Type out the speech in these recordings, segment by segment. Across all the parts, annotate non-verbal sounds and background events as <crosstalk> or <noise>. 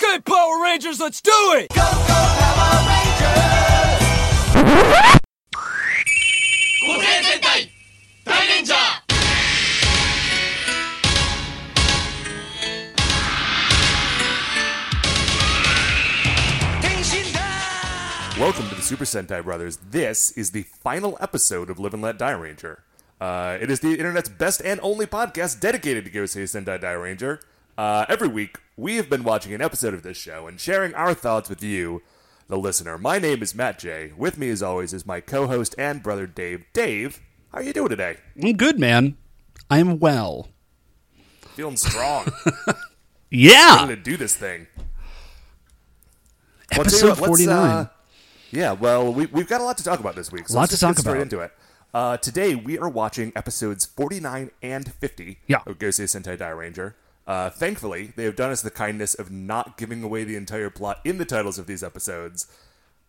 Okay, Power Rangers, let's do it! Go, go, Power Rangers! 五星戦隊大レンジャー変身だ Welcome to the Super Sentai Brothers. This is the final episode of Live and Let Die Ranger. Uh, it is the internet's best and only podcast dedicated to Gosei Sentai Dairanger. Uh, every week, we have been watching an episode of this show and sharing our thoughts with you, the listener. My name is Matt J. With me, as always, is my co-host and brother Dave. Dave, how are you doing today? I'm good, man. I'm well. Feeling strong. <laughs> Yeah. Ready to do this thing. Well, Episode what, 49. uh, yeah, well, we, we've got a lot to talk about this week. So Lot let's to just get talk straight about. into it. Uh, today, we are watching episodes 49 and 50 Yeah. of Sentai Dairanger. Uh, thankfully, they have done us the kindness of not giving away the entire plot in the titles of these episodes.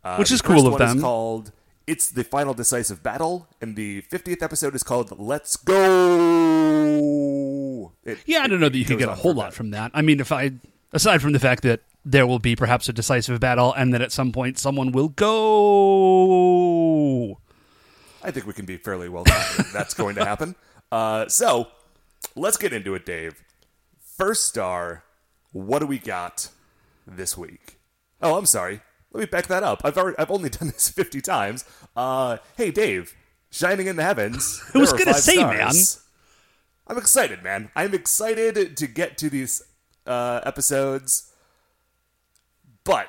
Uh, Which is cool first of one is them. called It's the Final Decisive Battle, and the 50th episode is called Let's Go! It- yeah, I don't know that you can get a whole lot bit. from that. I mean, if I, aside from the fact that there will be perhaps a decisive battle and that at some point someone will go. I think we can be fairly well confident that's going to happen. <laughs> Uh, so let's get into it, Dave. First star, what do we got this week? Oh, I'm sorry. Let me back that up. I've already, I've only <laughs> done this 50 times. Uh, hey, Dave, shining in the heavens. <laughs> I was gonna say, stars. I'm excited, man. I'm excited to get to these uh, episodes, but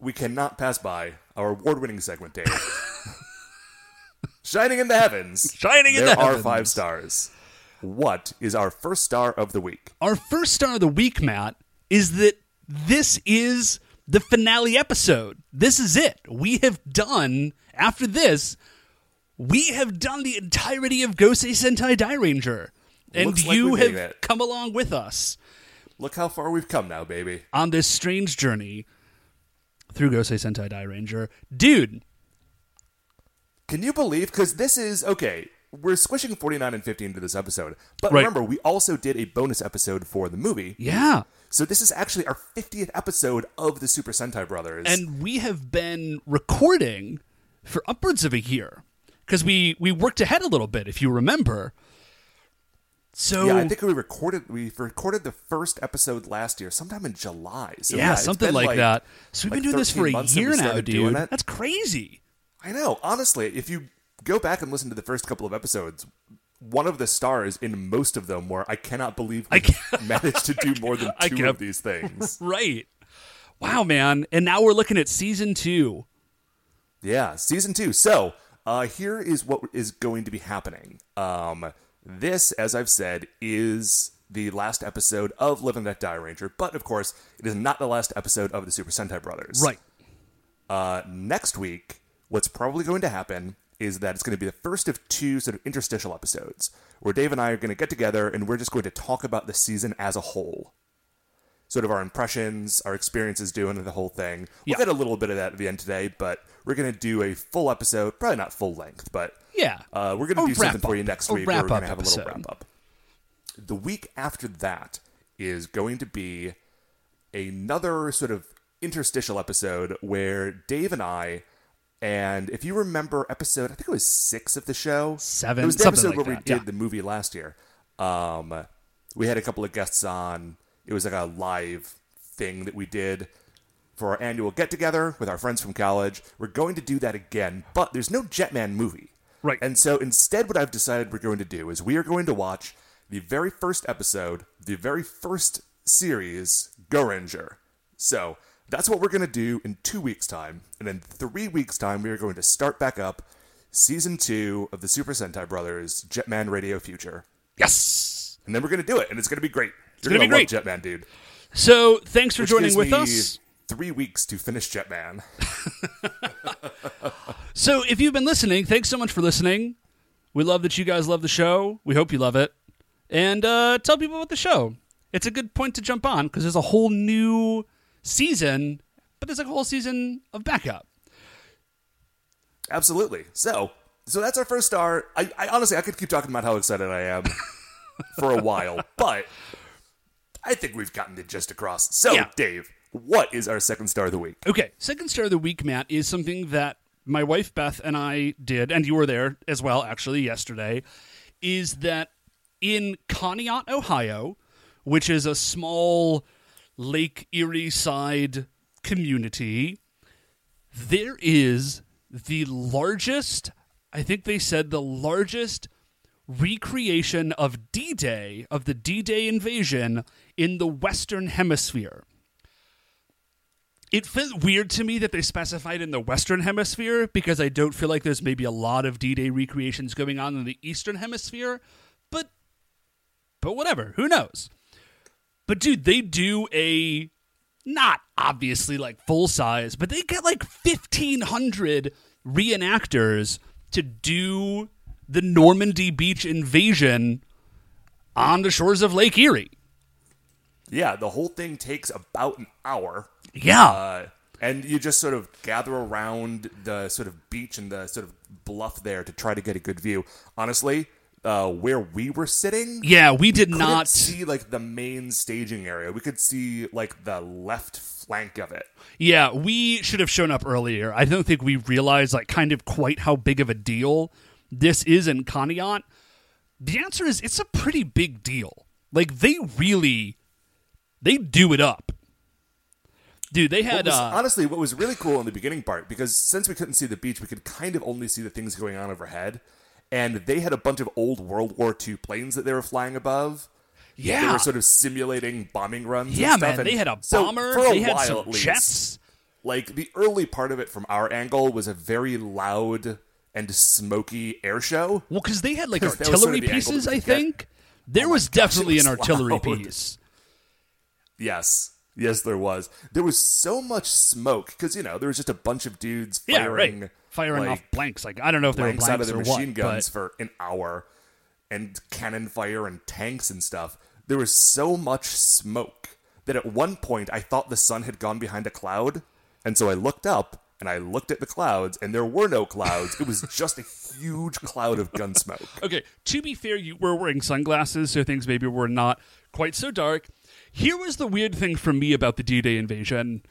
we cannot pass by our award-winning segment, Dave. <laughs> Shining in the heavens. Shining in there the are five stars. What is our first star of the week? Our first star of the week, Matt, is that this is the finale episode. This is it. We have done, after this, we have done the entirety of Gosei Sentai Dairanger. And Looks you have come along with us. Look how far we've come now, baby. on this strange journey through Gosei Sentai Dairanger. Dude, Can you believe? Because this is okay. We're squishing 49 and 50 into this episode, but Right. remember, we also did a bonus episode for the movie. yeah. So this is actually our 50th episode of the Super Sentai Brothers. And we have been recording for upwards of a year because we we worked ahead a little bit, if you remember. So yeah, I think we recorded we recorded the first episode last year, sometime in July. So yeah, it's something been like, that. So we've like been doing this for a months that we year now, dude. That's crazy. I know. Honestly, if you go back and listen to the first couple of episodes, one of the stars in most of them were I cannot believe we I can't- <laughs> managed to do <laughs> more than two of these things. <laughs> Right. Wow, man. And now we're looking at season two. Yeah, season two. So uh, here is what is going to be happening. Um, this, as I've said, is the last episode of Live and Let Die Ranger, but of course, it is not the last episode of the Super Sentai Brothers. Right. Uh, next week, what's probably going to happen is that it's going to be the first of two sort of interstitial episodes where Dave and I are going to get together and we're just going to talk about the season as a whole. Sort of our impressions, our experiences doing the whole thing. We'll Yeah. get a little bit of that at the end today, but we're going to do a full episode, probably not full length, but Yeah. uh, we're going to do something for you next A week where we're going to have a little wrap up. The week after that is going to be another sort of interstitial episode where Dave and I, and if you remember episode, I think it was six of the show, Seven, It was the episode like where that, we did yeah. the movie last year. Um, we had a couple of guests on. It was like a live thing that we did for our annual get together with our friends from college. We're going to do that again, but there's no Jetman movie. Right. And so instead, what I've decided we're going to do is we are going to watch the very first episode, the very first series, Go Ranger. So that's what we're going to do in two weeks' time. And in three weeks' time, we are going to start back up season two of the Super Sentai Brothers Jetman Radio Future. Yes. And then we're going to do it, and it's going to be great. You're gonna be love great. Jetman, dude. So thanks for Which joining with us. Three weeks to finish Jetman. <laughs> So if you've been listening, thanks so much for listening. We love that you guys love the show. We hope you love it. And uh, tell people about the show. It's a good point to jump on because there's a whole new season, but there's like a whole season of backup. Absolutely. So, so that's our first star. I, I honestly, I could keep talking about how excited I am <laughs> for a while, but I think we've gotten it just across. So, Yeah. Dave, what is our second star of the week? Okay, second star of the week, Matt, is something that my wife Beth and I did, and you were there as well, actually, yesterday. Is that in Conneaut, Ohio, which is a small Lake Erie side community, there is the largest, I think they said the largest recreation of D Day, of the D Day invasion in the Western Hemisphere it felt weird to me that they specified in the Western Hemisphere because I don't feel like there's maybe a lot of D-Day recreations going on in the Eastern Hemisphere, but but whatever, who knows? But dude, they do a not obviously like full size, but they get like 1500 reenactors to do the Normandy beach invasion on the shores of Lake Erie. Yeah, the whole thing takes about an hour. Yeah. Uh, and you just sort of gather around the sort of beach and the sort of bluff there to try to get a good view. Honestly, uh, where we were sitting, yeah, we did couldn't see like the main staging area. We could see like the left flank of it. Yeah, we should have shown up earlier. I don't think we realized like kind of quite how big of a deal this is in Conneaut. The answer is it's a pretty big deal. Like they really they do it up. Dude, they What had was- uh, honestly, what was really cool in the beginning part, because since we couldn't see the beach, we could kind of only see the things going on overhead. And they had a bunch of old World War II planes that they were flying above. Yeah, they were sort of simulating bombing runs. yeah, and stuff. man, and they had a so bomber, for a they had while, some at least, jets. Like the early part of it from our angle was a very loud and smoky air show. Well, cuz they had like <laughs> was sort artillery of pieces, I could get. think. There Oh was gosh, definitely was an artillery loud. piece. Yes. Yes, there was. There was so much smoke because you know there was just a bunch of dudes Yeah, firing, right. Firing like, off blanks. Like I don't know if they were blanks out of or their machine what, guns but for an hour, and cannon fire and tanks and stuff. There was so much smoke that at one point I thought the sun had gone behind a cloud, and so I looked up and I looked at the clouds, and there were no clouds. it was just a huge cloud of gun smoke. <laughs> Okay, to be fair, you were wearing sunglasses, so things maybe were not quite so dark. Here was the weird thing for me about the D Day invasion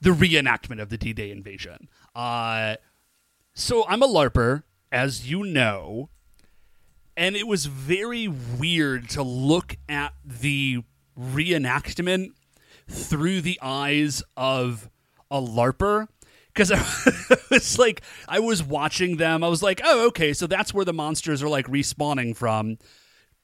the reenactment of the D Day invasion. Uh, so I'm a LARPer, as you know, and it was very weird to look at the reenactment through the eyes of a LARPer. Because it's <laughs> like, I was watching them. I was like, oh, okay, so that's where the monsters are like respawning from.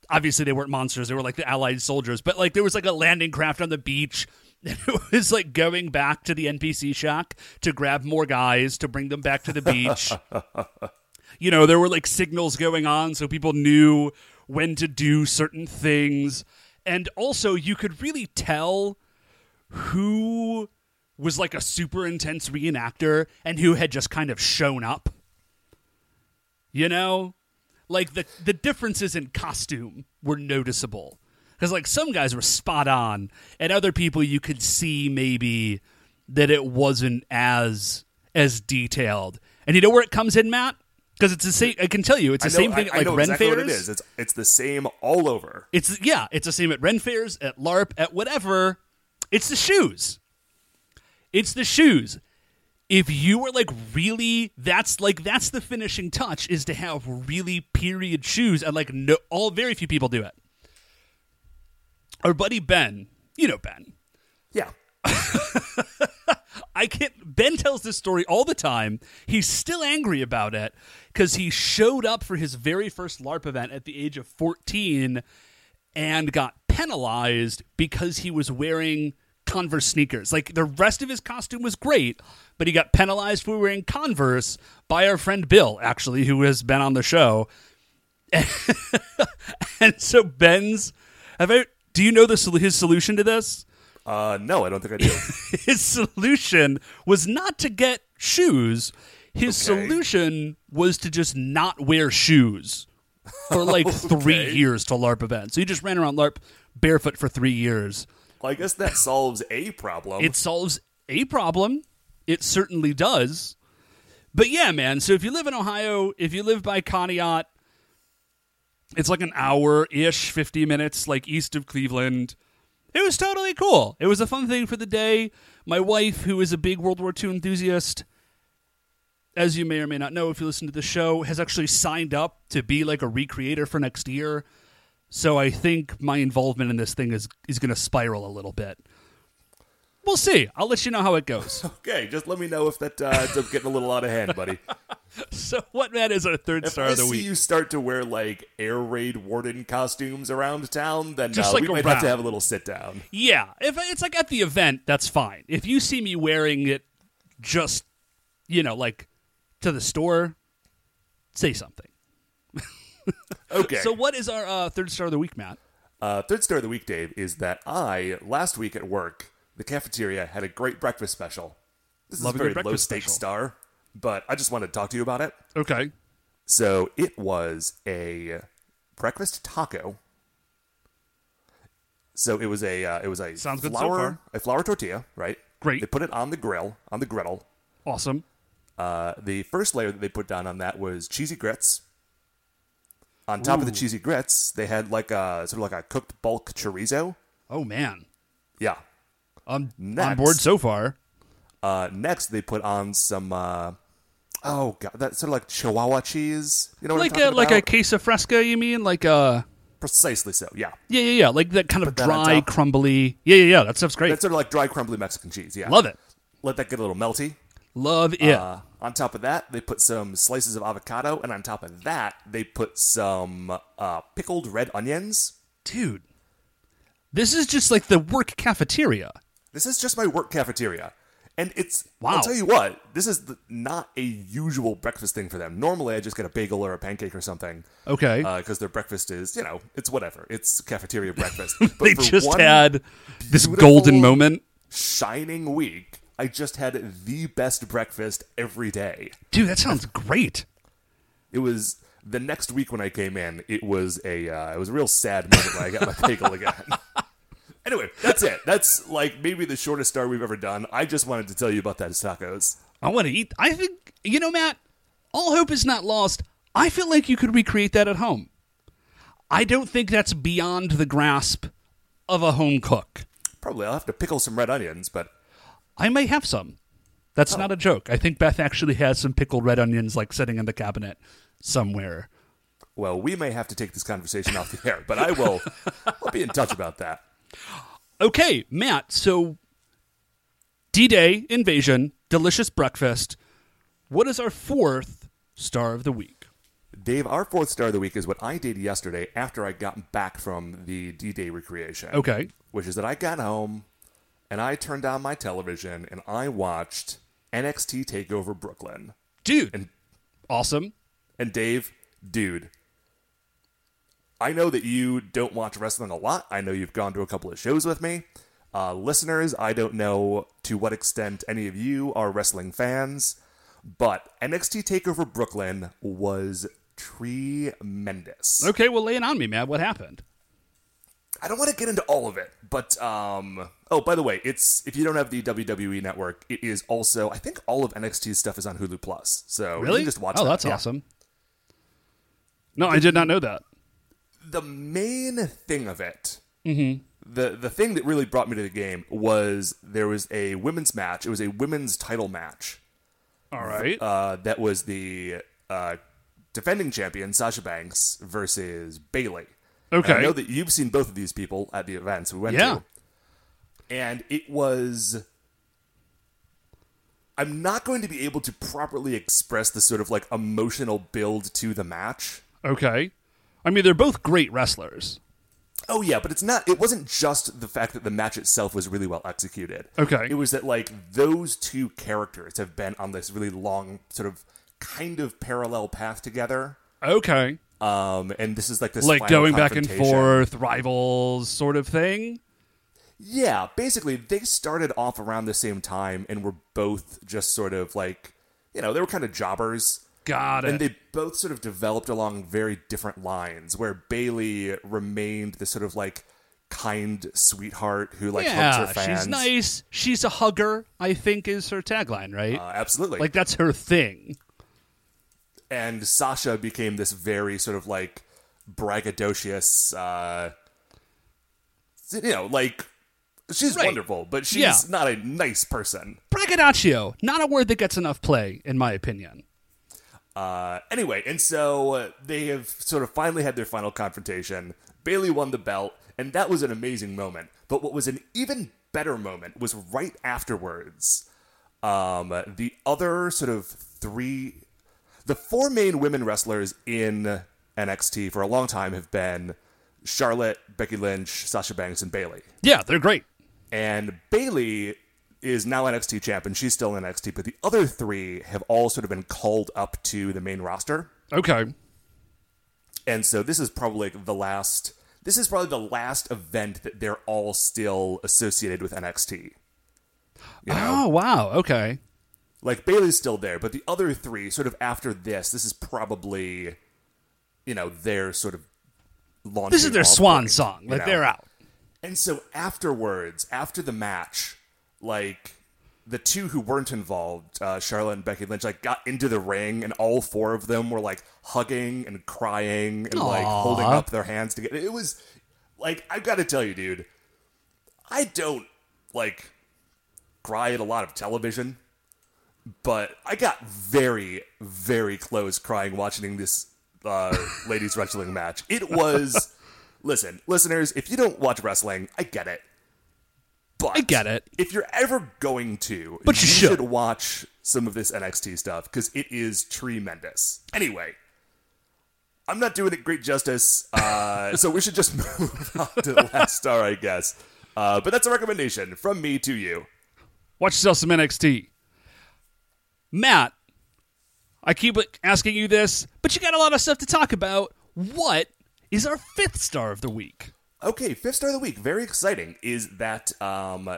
Obviously, they weren't monsters; they were like the Allied soldiers. But like, there was like a landing craft on the beach. <laughs> It was like going back to the NPC shack to grab more guys to bring them back to the beach <laughs> you know, there were like signals going on so people knew when to do certain things. And also, you could really tell who was like a super intense reenactor and who had just kind of shown up. You know? Like the the differences in costume were noticeable. Cuz like some guys were spot on and other people you could see maybe that it wasn't as as detailed. And you know where it comes in, Matt? Because it's the same. I can tell you, it's the know, same thing I, at I like know Ren exactly fairs. what it is. It's it's the same all over. It's yeah, it's the same at Ren fairs, at LARP, at whatever. It's the shoes. It's the shoes. If you were like really, that's like that's the finishing touch is to have really period shoes, and like no, all very few people do it. Our buddy Ben, you know Ben. Yeah. <laughs> I can't. Ben tells this story all the time. He's still angry about it because he showed up for his very first LARP event at the age of 14 and got penalized because he was wearing Converse sneakers. Like the rest of his costume was great, but he got penalized for wearing Converse by our friend Bill, actually, who has been on the show. <laughs> and so Ben's. Have I, do you know the, his solution to this? Uh, no, I don't think I do. <laughs> his solution was not to get shoes. His Okay. solution was to just not wear shoes for like <laughs> three years to LARP events. So he just ran around LARP barefoot for three years. Well, I guess that solves a problem. It solves a problem. It certainly does. But yeah, man. So if you live in Ohio, if you live by Conneaut, it's like an hour ish, 50 minutes, like east of Cleveland. It was totally cool. It was a fun thing for the day. My wife, who is a big World War II enthusiast, as you may or may not know if you listen to the show, has actually signed up to be like a recreator for next year. So I think my involvement in this thing is is going to spiral a little bit. We'll see. I'll let you know how it goes. <laughs> Okay, just let me know if that uh, ends up getting a little out of hand, buddy. <laughs> so what man is our third If star I of the see week? you start to wear like air raid warden costumes around town, then Just uh, like we might have to have a little sit down. Yeah, if it's like at the event, that's fine. If you see me wearing it, just you know, like to the store, say something. <laughs> <laughs> Okay. So, what is our uh, third star of the week, Matt? Uh, third star of the week, Dave, is that I last week at work, the cafeteria had a great breakfast special. This Love is a very low stakes star, but I just wanted to talk to you about it. Okay, So it was a breakfast taco. So it was a uh, it was a Sounds good so flour a flour tortilla, right? Great. They put it on the grill on the griddle. awesome. Uh, the first layer that they put down on that was cheesy grits. On top of the cheesy grits, they had like a sort of like a cooked bulk chorizo. Oh man, Yeah. I'm on board so far. Uh, next, they put on some. Uh, oh god, that's sort of like Chihuahua cheese. You know what Like a like a queso fresca, you mean? Like a Precisely so. Yeah, yeah, yeah, yeah. Like that kind of dry, crumbly. Yeah, yeah, yeah. That stuff's great. that's sort of like dry, crumbly Mexican cheese. Yeah, Love it. Let that get a little melty. Love it. Uh, on top of that, they put some slices of avocado, and on top of that, they put some uh, pickled red onions. Dude, this is just like the work cafeteria. This is just my work cafeteria. And it's, Wow. I'll tell you what, this is the, not a usual breakfast thing for them. Normally, I just get a bagel or a pancake or something. Okay. Because their breakfast is, you know, it's whatever. It's cafeteria breakfast. <laughs> But they just had this golden moment. shining week, I just had the best breakfast every day. Dude, that sounds great. It was the next week when I came in. It was a uh, it was a real sad moment when I got my <laughs> bagel again. anyway, that's it. That's like maybe the shortest star we've ever done. I just wanted to tell you about that tacos. I want to eat. I think, you know, Matt, all hope is not lost. I feel like you could recreate that at home. I don't think that's beyond the grasp of a home cook. Probably I'll have to pickle some red onions, but I may have some. That's oh. not a joke. I think Beth actually has some pickled red onions like sitting in the cabinet somewhere. well, we may have to take this conversation off the air. But I will. <laughs> I'll be in touch about that. Okay, Matt, so D Day, invasion, delicious breakfast. What is our fourth star of the week? Dave, our fourth star of the week is what I did yesterday after I got back from the D Day recreation. Okay. Which is that I got home and I turned on my television and I watched NXT TakeOver Brooklyn. Dude, And awesome. and Dave, dude, I know that you don't watch wrestling a lot. I know you've gone to a couple of shows with me. Uh, listeners, I don't know to what extent any of you are wrestling fans, but NXT TakeOver Brooklyn was tremendous. Okay, well, lay it on me, man. What happened? I don't want to get into all of it, but um oh, by the way, it's if you don't have the WWE network, it is also I think all of NXT's stuff is on Hulu Plus. So you Really? can just watch oh, that. that's Yeah. awesome. No, I did not know that. The main thing of it, the the thing that really brought me to the game was there was a women's match. It was a women's title match. All right. Uh, that was the uh, defending champion Sasha Banks versus Bayley. Okay. I know that you've seen both of these people at the events we went Yeah. to. And it was. I'm not going to be able to properly express the sort of like emotional build to the match. okay. I mean, they're both great wrestlers. Oh yeah, but it's not. It wasn't just the fact that the match itself was really well executed. Okay. It was that like those two characters have been on this really long sort of kind of parallel path together. Okay. Um, and this is like this Like going back and forth, rivals sort of thing. Yeah, basically, they started off around the same time and were both just sort of like, you know, they were kind of jobbers. Got it. And they both sort of developed along very different lines, where Bayley remained the sort of like kind sweetheart who like hugs her fans. she's nice. She's a hugger, I think is her tagline, right? Uh, absolutely. like that's her thing. And Sasha became this very sort of like braggadocious, uh, you know, like She's Right. wonderful, but she's Yeah. not a nice person. Braggadocio, not a word that gets enough play, in my opinion. Uh, anyway, and so uh, they have sort of finally had their final confrontation. Bayley won the belt, and that was an amazing moment. But what was an even better moment was right afterwards. Um, the other sort of three, the four main women wrestlers in NXT for a long time have been Charlotte, Becky Lynch, Sasha Banks, and Bayley. Yeah, they're great. And Bayley is now NXT champ, and she's still in NXT. But the other three have all sort of been called up to the main roster, Okay. and so this is probably the last. This is probably the last event that they're all still associated with NXT. You know, Oh, wow. Okay. Like Bayley's still there, but the other three, sort of after this, this is probably, you know, their sort of launching. This is their swan point, song. Like, know? they're out. And so afterwards, after the match, like the two who weren't involved, uh, Charlotte and Becky Lynch, like got into the ring, and all four of them were like hugging and crying and like holding up their hands together. It was like I've got to tell you, dude, I don't like cry at a lot of television, but I got very, very close crying watching this uh, ladies <laughs> wrestling match. It was. Listen, listeners, if you don't watch wrestling, I get it. But I get it. If you're ever going to, But you should. watch some of this NXT stuff because it is tremendous. Anyway, I'm not doing it great justice, uh, <laughs> so we should just move on to the last star, I guess. Uh, but that's a recommendation from me to you. Watch yourself some NXT. Matt, I keep asking you this, but you got a lot of stuff to talk about. What is our fifth star of the week? Okay, fifth star of the week. Very exciting is that um,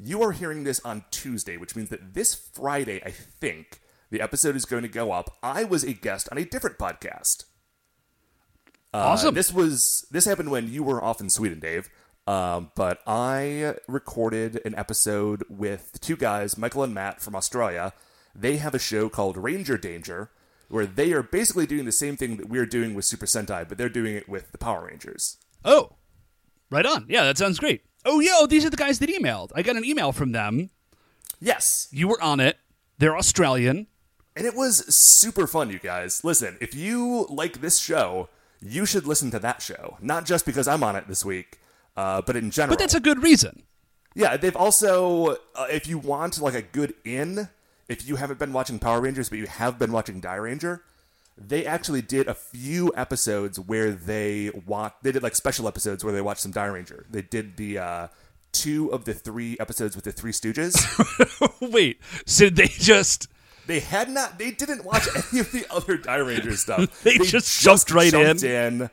you are hearing this on Tuesday, which means that this Friday, I think, the episode is going to go up. I was a guest on a different podcast. Uh, Awesome. This was this happened when you were off in Sweden, Dave. Um, but I recorded an episode with two guys, Michael and Matt from Australia. They have a show called Ranger Danger, where they are basically doing the same thing that we're doing with Super Sentai, but they're doing it with the Power Rangers. Oh, right on. Yeah, that sounds great. Oh, yo, these are the guys that emailed. I got an email from them. Yes, You were on it. They're Australian. And it was super fun, you guys. Listen, if you like this show, you should listen to that show. Not just because I'm on it this week, uh, but in general. But that's a good reason. yeah, they've also, uh, if you want like a good in, if you haven't been watching Power Rangers, but you have been watching Dairanger, they actually did a few episodes where they watch. They did like special episodes where they watched some Dairanger. They did the uh, two of the three episodes with the Three Stooges. <laughs> Wait, so they just They had not. They didn't watch <laughs> any of the other Dairanger stuff. <laughs> They just jumped right jumped in,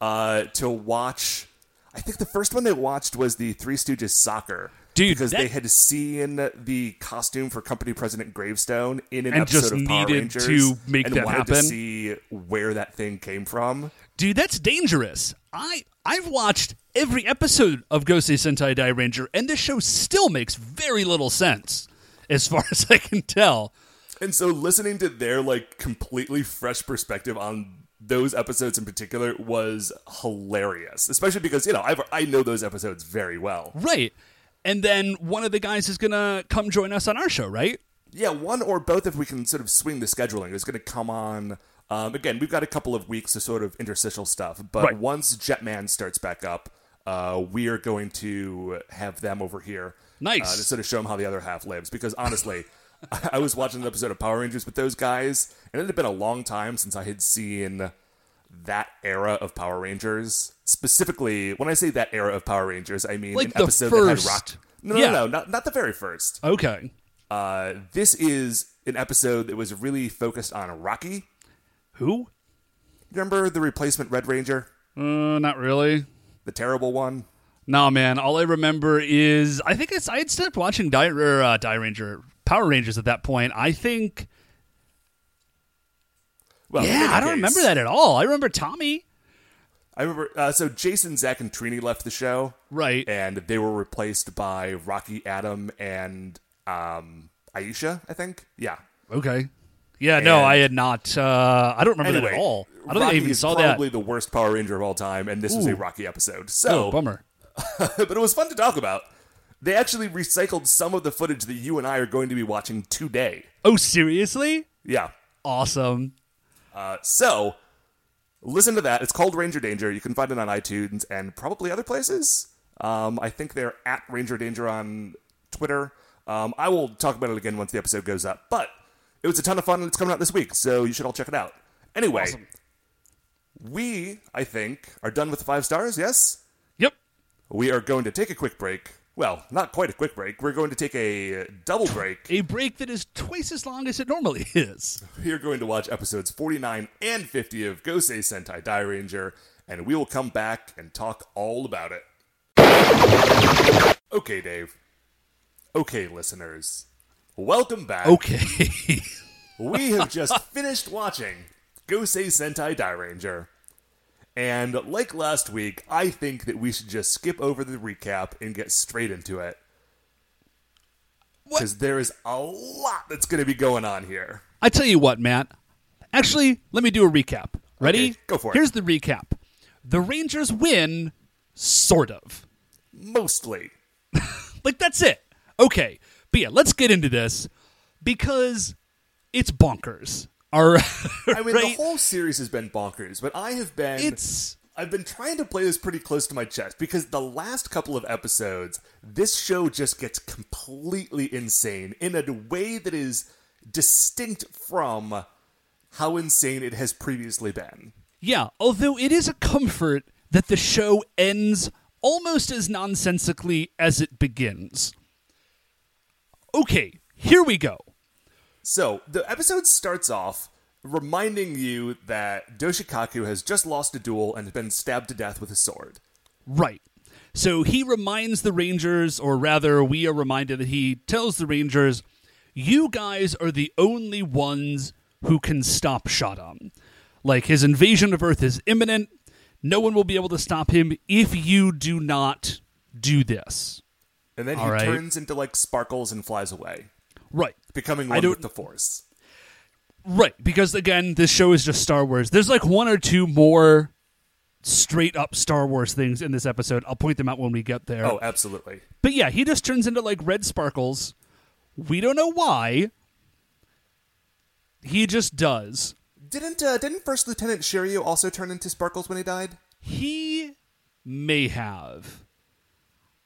uh, to watch. I think the first one they watched was the Three Stooges soccer, Dude, because that- they had seen the costume for Company President Gravestone in an And episode just of Power needed Rangers to make and that wanted happen? to see where that thing came from. Dude, that's dangerous. I I've watched every episode of Gosei Sentai Dairanger, and this show still makes very little sense, as far <laughs> as I can tell. And so listening to their like completely fresh perspective on those episodes in particular was hilarious, especially because you know I've, I know those episodes very well. Right. And then one of the guys is gonna come join us on our show, right? Yeah, one or both if we can sort of swing the scheduling is going to come on. Um, again, we've got a couple of weeks of sort of interstitial stuff, but Right. once Jetman starts back up, uh, we are going to have them over here. Nice. Uh, to sort of show them how the other half lives. Because honestly, <laughs> I was watching an episode of Power Rangers with those guys, and it had been a long time since I had seen that era of Power Rangers. Specifically, when I say that era of Power Rangers, I mean Like an the episode first- that had rock. No, Yeah. no, no, not, not the very first. Okay. Uh, this is an episode that was really focused on Rocky. Who? Remember the replacement Red Ranger, Uh, not really. the terrible one? No, man. All I remember is I think it's I had stopped watching Die, or, uh, Dairanger, Power Rangers at that point. I think. Well, yeah, I don't case, remember that at all. I remember Tommy. I remember. Uh, so Jason, Zach, and Trini left the show, Right. and they were replaced by Rocky, Adam, and um, Aisha. I think. Yeah. Okay. Yeah, no, I had not. Uh, I don't remember that at all. I don't Rocky think I even saw that. probably the worst Power Ranger of all time, and this was a Rocky episode. So Oh, bummer. <laughs> but it was fun to talk about. They actually recycled some of the footage that you and I are going to be watching today. Oh, seriously? Yeah. Awesome. Uh, so, listen to that. It's called Ranger Danger. You can find it on iTunes and probably other places. Um, I think they're at Ranger Danger on Twitter. Um, I will talk about it again once the episode goes up. But it was a ton of fun and it's coming out this week, so you should all check it out. Anyway, Awesome. we, I think, are done with the five stars, yes? Yep. We are going to take a quick break. Well, not quite a quick break. We're going to take a uh, double break. A break that is twice as long as it normally <laughs> is. We are going to watch episodes 49 and 50 of Gosei Sentai Dairanger, and we will come back and talk all about it. Okay, Dave. Okay, listeners. Welcome back. Okay. <laughs> We have just finished watching Gosei Sentai Dairanger. And like last week, I think that we should just skip over the recap and get straight into it. Because there is a lot that's going to be going on here. I tell you what, Matt. Actually, let me do a recap. Ready? Okay, go for it. Here's the recap. The Rangers win, sort of. Mostly. <laughs> Like that's it. Okay. But yeah, let's get into this because it's bonkers. All right. <laughs> I mean, the whole series has been bonkers, but I have been. It's I've been trying to play this pretty close to my chest because the last couple of episodes, this show just gets completely insane in a way that is distinct from how insane it has previously been. yeah, although it is a comfort that the show ends almost as nonsensically as it begins. Okay, here we go. So, the episode starts off reminding you that Doshikaku has just lost a duel and has been stabbed to death with a sword. Right. So he reminds the Rangers, or rather, we are reminded that he tells the Rangers, you guys are the only ones who can stop Shadam. Like, his invasion of Earth is imminent. No one will be able to stop him if you do not do this. And then All he right. turns into like sparkles and flies away, Right. Becoming I one with the Force. Right, because again, this show is just Star Wars. There's like one or two more straight up Star Wars things in this episode. I'll point them out when we get there. Oh, absolutely. But yeah, he just turns into like red sparkles. We don't know why. He just does. Didn't uh, didn't First Lieutenant Shiryu also turn into sparkles when he died? He may have.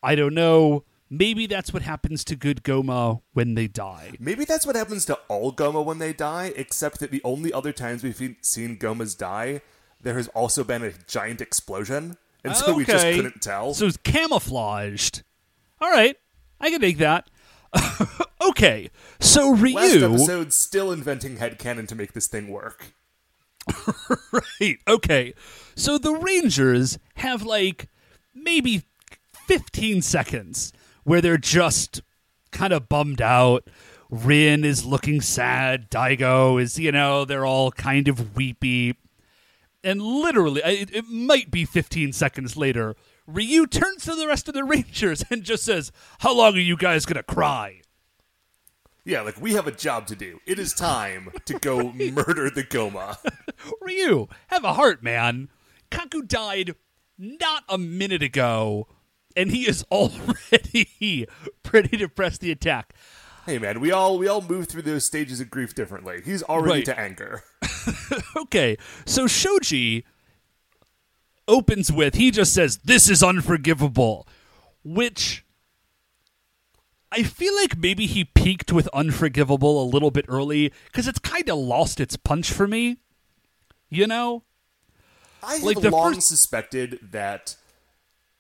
I don't know. Maybe that's what happens to good Goma when they die. Maybe that's what happens to all Goma when they die, except that the only other times we've seen Gomas die, there has also been a giant explosion, and so we just couldn't tell. So it's camouflaged. All right. I can make that. <laughs> okay. So Last Ryu. episode, still inventing headcanon to make this thing work. <laughs> Right. Okay. So the Rangers have like maybe 15 seconds where they're just kind of bummed out. Rin is looking sad. Daigo is, you know, they're all kind of weepy. And literally, it, it might be 15 seconds later, Ryu turns to the rest of the Rangers and just says, How long are you guys going to cry? Yeah, like we have a job to do. It is time to go <laughs> murder the Goma. Ryu, have a heart, man. Kaku died not a minute ago, and he is <laughs> already ready to press the attack. hey man, we all we all move through those stages of grief differently. He's already Right. to anger. <laughs> <laughs> Okay, so Shoji opens with he just says, This is unforgivable, which I feel like maybe he peaked with unforgivable a little bit early because it's kind of lost its punch for me. You know? I have Like, the long first- suspected that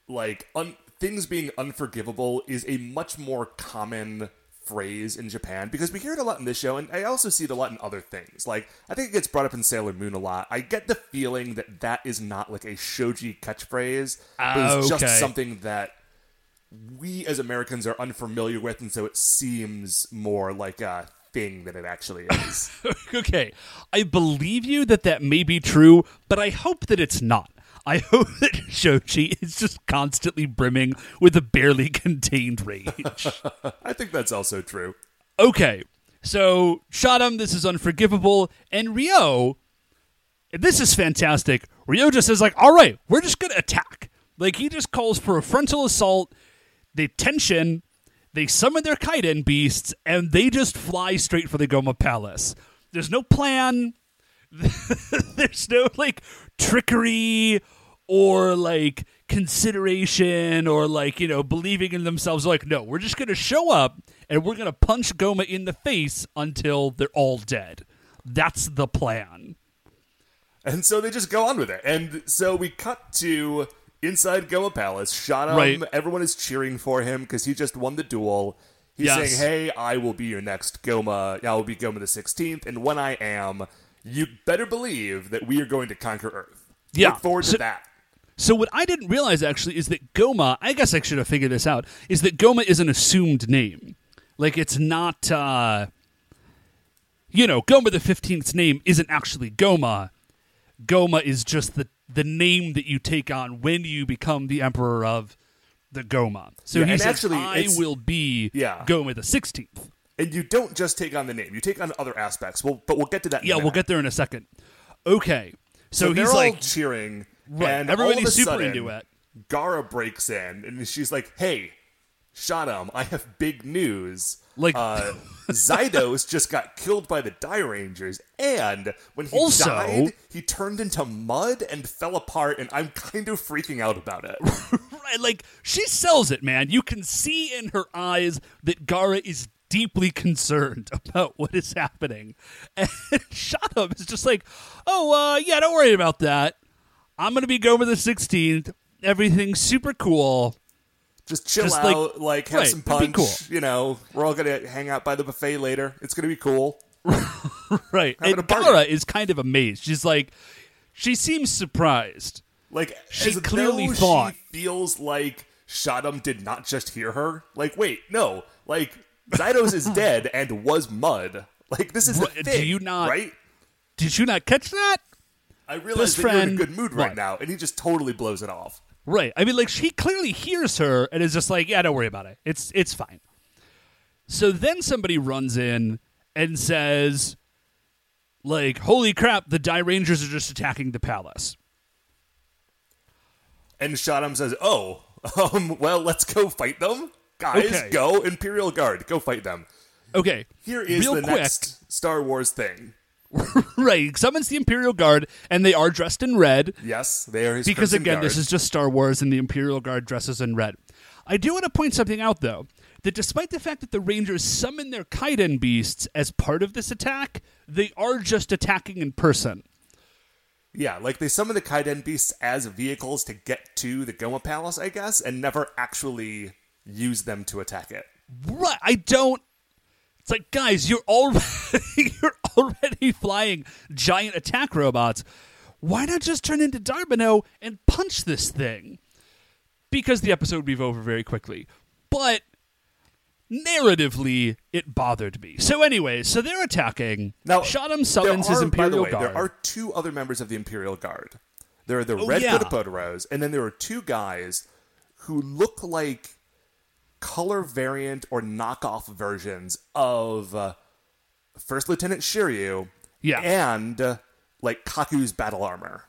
like un- things being unforgivable is a much more common phrase in Japan because we hear it a lot in this show and I also see it a lot in other things. Like I think it gets brought up in Sailor Moon a lot. I get the feeling that that is not like a shoji catchphrase, but it's ah, Okay. just something that we as Americans are unfamiliar with and so it seems more like a thing than it actually is. <laughs> okay, I believe you that that may be true, but I hope that it's not. <laughs> I hope that Shoji is just constantly brimming with a barely <laughs> contained rage. <laughs> I think that's also true. okay, so shot him. This is unforgivable. And Ryu, this is fantastic. Ryu just says like, "All right, we're just gonna attack." Like he just calls for a frontal assault, they tension, they summon their Kiden beasts, and they just fly straight for the Goma Palace. There's no plan. There's no like trickery or like consideration or like, you know, believing in themselves. Like, no, we're just gonna show up and we're gonna punch Goma in the face until they're all dead. That's the plan. And so they just go on with it. And so we cut to inside Goma Palace. Shadam. Right. Everyone is cheering for him because he just won the duel. He's Yes. saying, "Hey, I will be your next Goma. I will be Goma the 16th, and when I am, you better believe that we are going to conquer Earth. Yeah. Look forward So- to that." So what I didn't realize actually is that Goma, I guess I should have figured this out, is that Goma is an assumed name. Like it's not uh you know, Goma the 15th's name isn't actually Goma. Goma is just the the name that you take on when you become the emperor of the Goma. So Yeah, he says, actually, I will be Yeah. Goma the 16th. And you don't just take on the name; you take on other aspects. Well, but we'll get to that. in a Yeah, we'll get there in a second. Okay. So, So, he's they're like all cheering, Right, and everybody's all of a super sudden, into it. Gara breaks in, and she's like, "Hey, Shadam, I have big news. Like- uh, <laughs> Zydos just got killed by the Dairangers, and when he Also- died, he turned into mud and fell apart, and I'm kind of freaking out about it. <laughs> Right, like she sells it, man. You can see in her eyes that Gara is deeply concerned <laughs> about what is happening. And Shadam is just like, "Oh, uh, yeah, don't worry about that. I'm gonna be Goma the 16th. Everything's super cool." Just chill Just, like- out, like, have right, some be punch. cool. You know, we're all gonna hang out by the buffet later. It's gonna be cool. <laughs> Right, Having and party. Gara is kind of amazed. She's like, she seems surprised. Like She as clearly though thought- she feels like Shadam did not just hear her. Like, wait, no, like Zydos is <laughs> dead and was mud. Like this is the do thing, you not- right? Did you not catch that? I realize Best that you're in a good mood right What? now, and he just totally blows it off. Right. I mean, like she clearly hears her and is just like, "Yeah, don't worry about it. It's it's fine." So then somebody runs in and says, "Like, holy crap! The Dairangers are just attacking the palace." And Shadam says, "Oh, <laughs> um, well, let's go fight them, guys. Okay. Go Imperial Guard, go fight them." Okay. Here is real the quick. next Star Wars thing. <laughs> right. Summons the Imperial Guard, and they are dressed in red Yes, they are his because again, this is just Star Wars, and the Imperial Guard dresses in red. I do want to point something out though. That despite the fact that the Rangers summon their Kiden beasts as part of this attack, they are just attacking in person. Yeah, like they summon the Kiden beasts as vehicles to get to the Goma Palace, I guess, and never actually use them to attack it. Right. I don't. It's like, guys, you're already <laughs> you're already flying giant attack robots. Why not just turn into Darbino and punch this thing? Because the episode would be over very quickly. But narratively, it bothered me. So, anyway, so they're attacking. Now, Shadam summons there his are, by the Imperial way, Guard. there are two other members of the Imperial Guard. There are the Oh, Red yeah. Kotopotaros, and then there are two guys who look like color variant or knockoff versions of uh, First Lieutenant Shiryu Yeah. and uh, like Kaku's battle armor.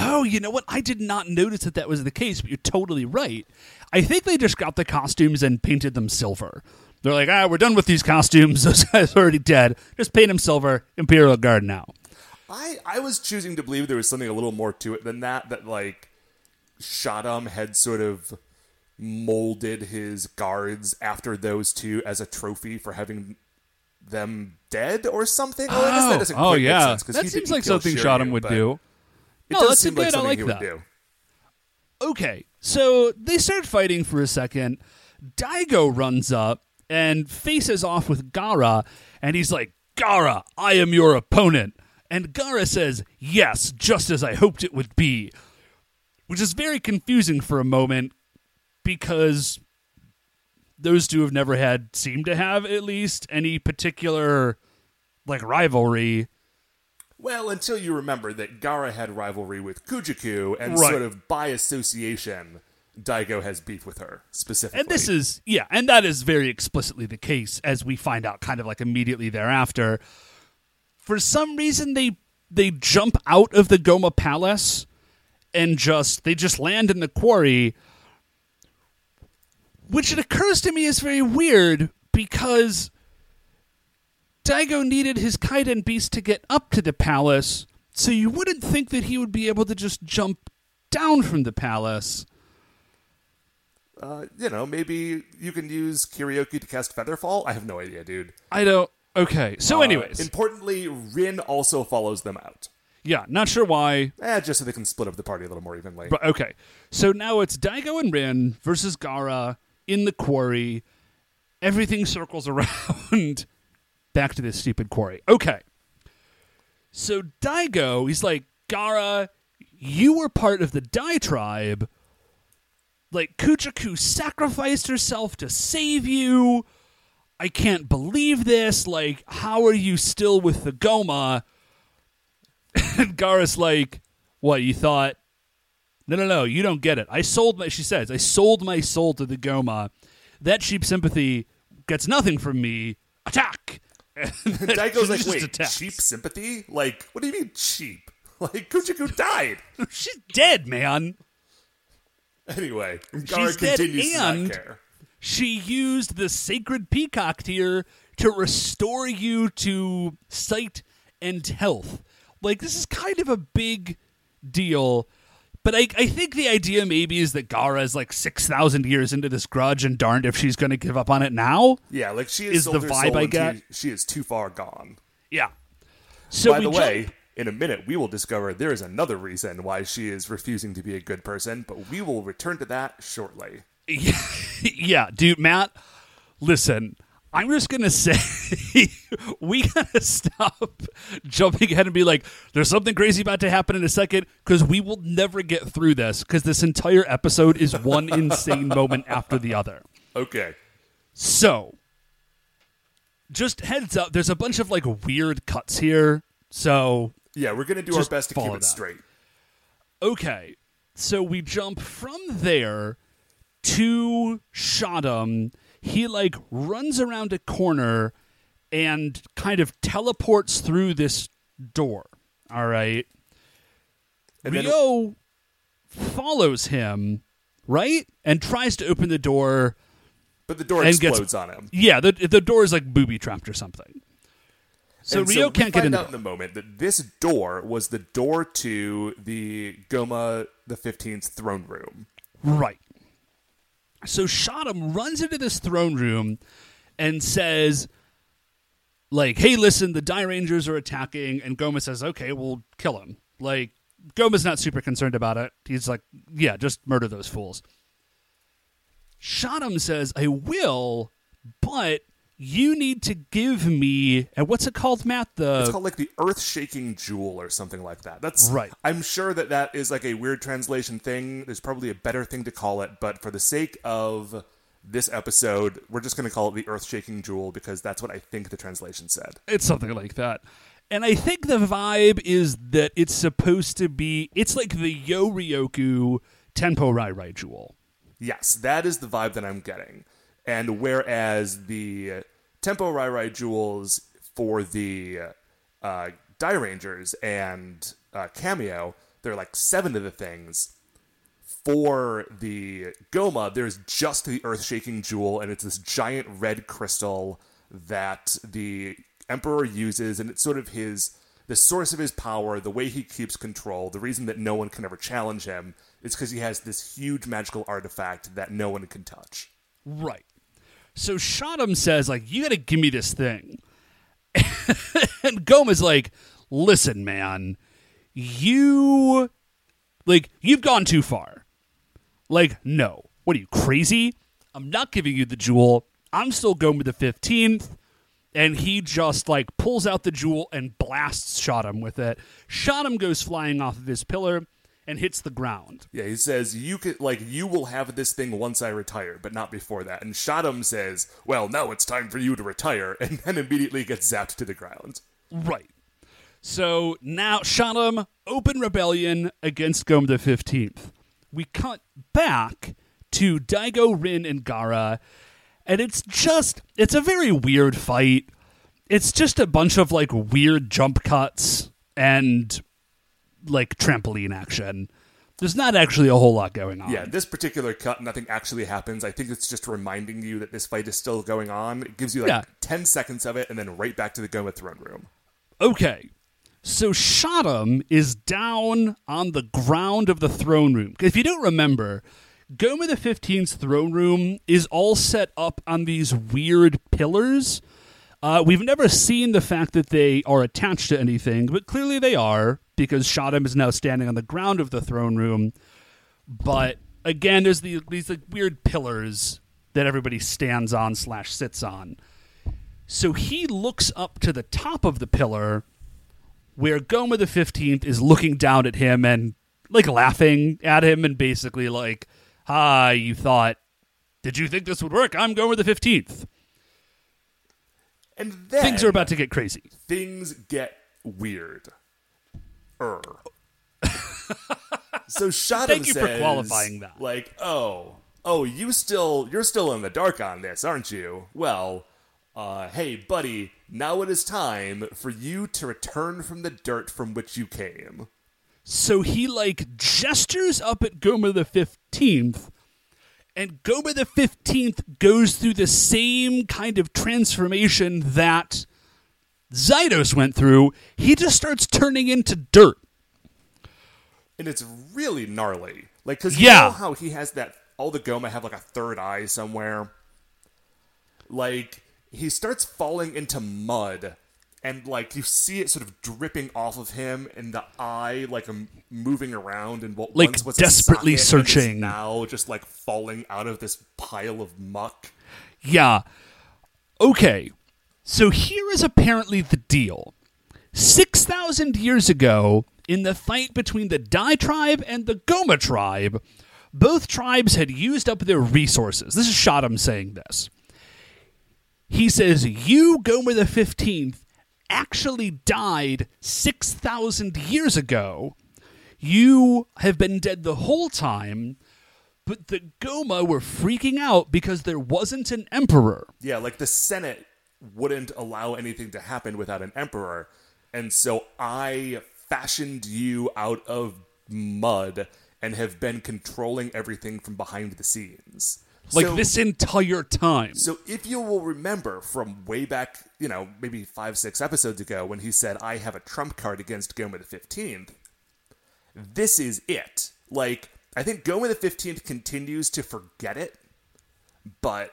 Oh, you know what? I did not notice that that was the case, but you're totally right. I think they just got the costumes and painted them silver. They're like, ah, we're done with these costumes. <laughs> Those guys are already dead. Just paint them silver. Imperial Guard now. I, I was choosing to believe there was something a little more to it than that, that like Shadam had sort of molded his guards after those two as a trophy for having them dead or something. Well, I guess that oh, doesn't oh yeah. sense, That seems like something Shiryu, would do. It No, that's seem good. like I something like he that. would do. Okay, so they start fighting for a second. Daigo runs up and faces off with Gara, and he's like, Gara, I am your opponent. And Gara says, Yes, just as I hoped it would be. Which is very confusing for a moment because those two have never had, seem to have at least, any particular like rivalry. Well, until you remember that Gara had rivalry with Kujaku, and Right. sort of by association, Daigo has beef with her specifically. And this is, yeah, and that is very explicitly the case as we find out kind of like immediately thereafter. For some reason, they they jump out of the Goma Palace and just they just land in the quarry which it occurs to me is very weird because Daigo needed his Kiden beast to get up to the palace, so you wouldn't think that he would be able to just jump down from the palace. Uh, you know, maybe you can use Kiryoku to cast Featherfall. I have no idea, dude. I don't. Okay, so Uh, anyways, importantly, Rin also follows them out. yeah, not sure why. Eh, just so they can split up the party a little more evenly. But okay, so now it's Daigo and Rin versus Gara in the quarry. Everything circles around <laughs> back to this stupid quarry. Okay, so Daigo, he's like Gara, you were part of the Dai tribe. Like Kujaku sacrificed herself to save you. I can't believe this. Like, how are you still with the Goma? <laughs> And Gara's like, what, you thought no, no, no, you don't get it. I sold my, she says, I sold my soul to the Goma. That cheap sympathy gets nothing from me. Attack! <laughs> Daigo's <laughs> like, wait, attacks. cheap sympathy? Like, what do you mean cheap? <laughs> Like, Kujaku died. She's dead, man. Anyway, Gara She's dead continues to and- not care. She used the sacred peacock tear to restore you to sight and health. Like, this is kind of a big deal. But I, I think the idea maybe is that Gara is like 6,000 years into this grudge and darned if she's going to give up on it now. Yeah, like she Is is the vibe I get. She is too far gone. Yeah. So By the jump- way, in a minute, we will discover there is another reason why she is refusing to be a good person, but we will return to that shortly. <laughs> yeah, dude, Matt, listen, I'm just going to say <laughs> we got to stop jumping ahead and be like, there's something crazy about to happen in a second because we will never get through this because this entire episode is one <laughs> insane moment after the other. Okay. So, just heads up, there's a bunch of like weird cuts here. So, Yeah, we're going to do our best to keep it that. straight. okay. So we jump from there to Shadam. He like runs around a corner and kind of teleports through this door. All right. And then- Rio follows him, right? And tries to open the door. But the door And gets- explodes on him. Yeah, the the door is like booby trapped or something. So And Rio we can't get in. out in the moment that this door was the door to the Goma the 15th throne room. Right. So Shadam runs into this throne room and says, like, hey, listen, the Dairangers are attacking. And Goma says, okay, we'll kill him. Like, Goma's not super concerned about it. He's like, yeah, just murder those fools. Shadam says, I will, but you need to give me, and what's it called, Matt? The It's called like the earth shaking jewel or something like that. That's Right. I'm sure that that is like a weird translation thing. There's probably a better thing to call it, but for the sake of this episode, we're just going to call it the earth shaking jewel because that's what I think the translation said. It's something like that. And I think the vibe is that it's supposed to be it's like the Yo Ryoku Tenpo Rai Rai Jewel. Yes, that is the vibe that I'm getting. And whereas the Tempo Rai Rai jewels for the uh, Dairangers and uh, Kameo, there are like seven of the things. For the Goma, there's just the earth shaking jewel, and it's this giant red crystal that the Emperor uses, and it's sort of his the source of his power, the way he keeps control, the reason that no one can ever challenge him is because he has this huge magical artifact that no one can touch. Right. So Shadam says, like, you gotta give me this thing. <laughs> and Goma's like, listen, man, you like you've gone too far. Like, no. What are you, crazy? I'm not giving you the jewel. I'm still going with the fifteenth. And he just like pulls out the jewel and blasts Shadam with it. Shotum goes flying off of his pillar and hits the ground. Yeah, he says you could like you will have this thing once I retire, but not before that. And Shadam says, "Well, now it's time for you to retire," <laughs> and then immediately gets zapped to the ground. Right. So now Shadam, open rebellion against Goma the 15th. We cut back to Daigo, Rin, and Gara, and it's just, it's a very weird fight. It's just a bunch of like weird jump cuts and like trampoline action. There's not actually a whole lot going on. Yeah, this particular cut, nothing actually happens. I think it's just reminding you that this fight is still going on. It gives you like Yeah. 10 seconds of it and then right back to the Goma throne room. Okay. So Shadam is down on the ground of the throne room. If you don't remember, Goma the 15th's throne room is all set up on these weird pillars. Uh, we've never seen the fact that they are attached to anything, but clearly they are because Shadam is now standing on the ground of the throne room. But again, there's the, these like, weird pillars that everybody stands on slash sits on. So he looks up to the top of the pillar where Goma the 15th is looking down at him and like laughing at him and basically like, "Hi, you thought did you think this would work? I'm Goma the 15th." And then Things are about to get crazy. things get weird. Er. <laughs> so Shadam Thank you for qualifying that. Like, oh, oh, you still, you're still in the dark on this, aren't you? Well, uh, hey, buddy, now it is time for you to return from the dirt from which you came. So he like gestures up at Goma the 15th and Goma the 15th goes through the same kind of transformation that Zydos went through. He just starts turning into dirt. and it's really gnarly. Like, cause you know how he has that. All the Goma have like a third eye somewhere. Like he starts falling into mud, and like you see it sort of dripping off of him, and the eye like um, moving around, and what Like, once was desperately a socket and is searching. now, just like falling out of this pile of muck. Yeah. Okay. So here is apparently the deal. 6,000 years ago, in the fight between the Dai tribe and the Goma tribe, both tribes had used up their resources. This is Shadam saying this. He says, You, Goma the 15th, actually died 6,000 years ago. You have been dead the whole time, but the Goma were freaking out because there wasn't an emperor. Yeah, like the Senate wouldn't allow anything to happen without an emperor. And so I fashioned you out of mud and have been controlling everything from behind the scenes. Like So- this entire time. So if you will remember from way back, you know, maybe five, six episodes ago when he said, I have a trump card against Goma the 15th, this is it. Like, I think Goma the 15th continues to forget it, but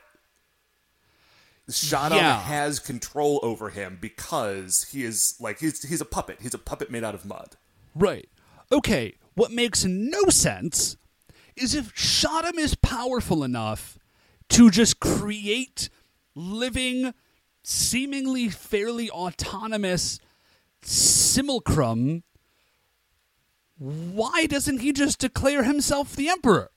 Shadam Yeah. has control over him because he is like he's he's a puppet. He's a puppet made out of mud. Right. Okay, what makes no sense is if Shadam is powerful enough to just create living, seemingly fairly autonomous simulacrum, why doesn't he just declare himself the emperor?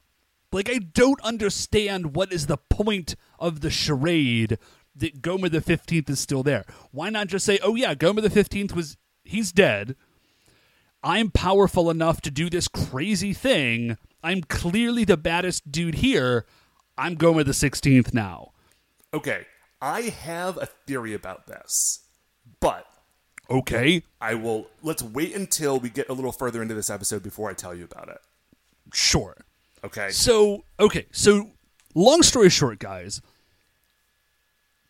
Like, I don't understand what is the point of the charade that Goma the 15th is still there. Why not just say, oh, yeah, Goma the 15th was, he's dead. I'm powerful enough to do this crazy thing. I'm clearly the baddest dude here. I'm Goma the 16th now. Okay, I have a theory about this, but Okay. I will let's wait until we get a little further into this episode before I tell you about it. Sure. Okay. So, okay. So, long story short, guys,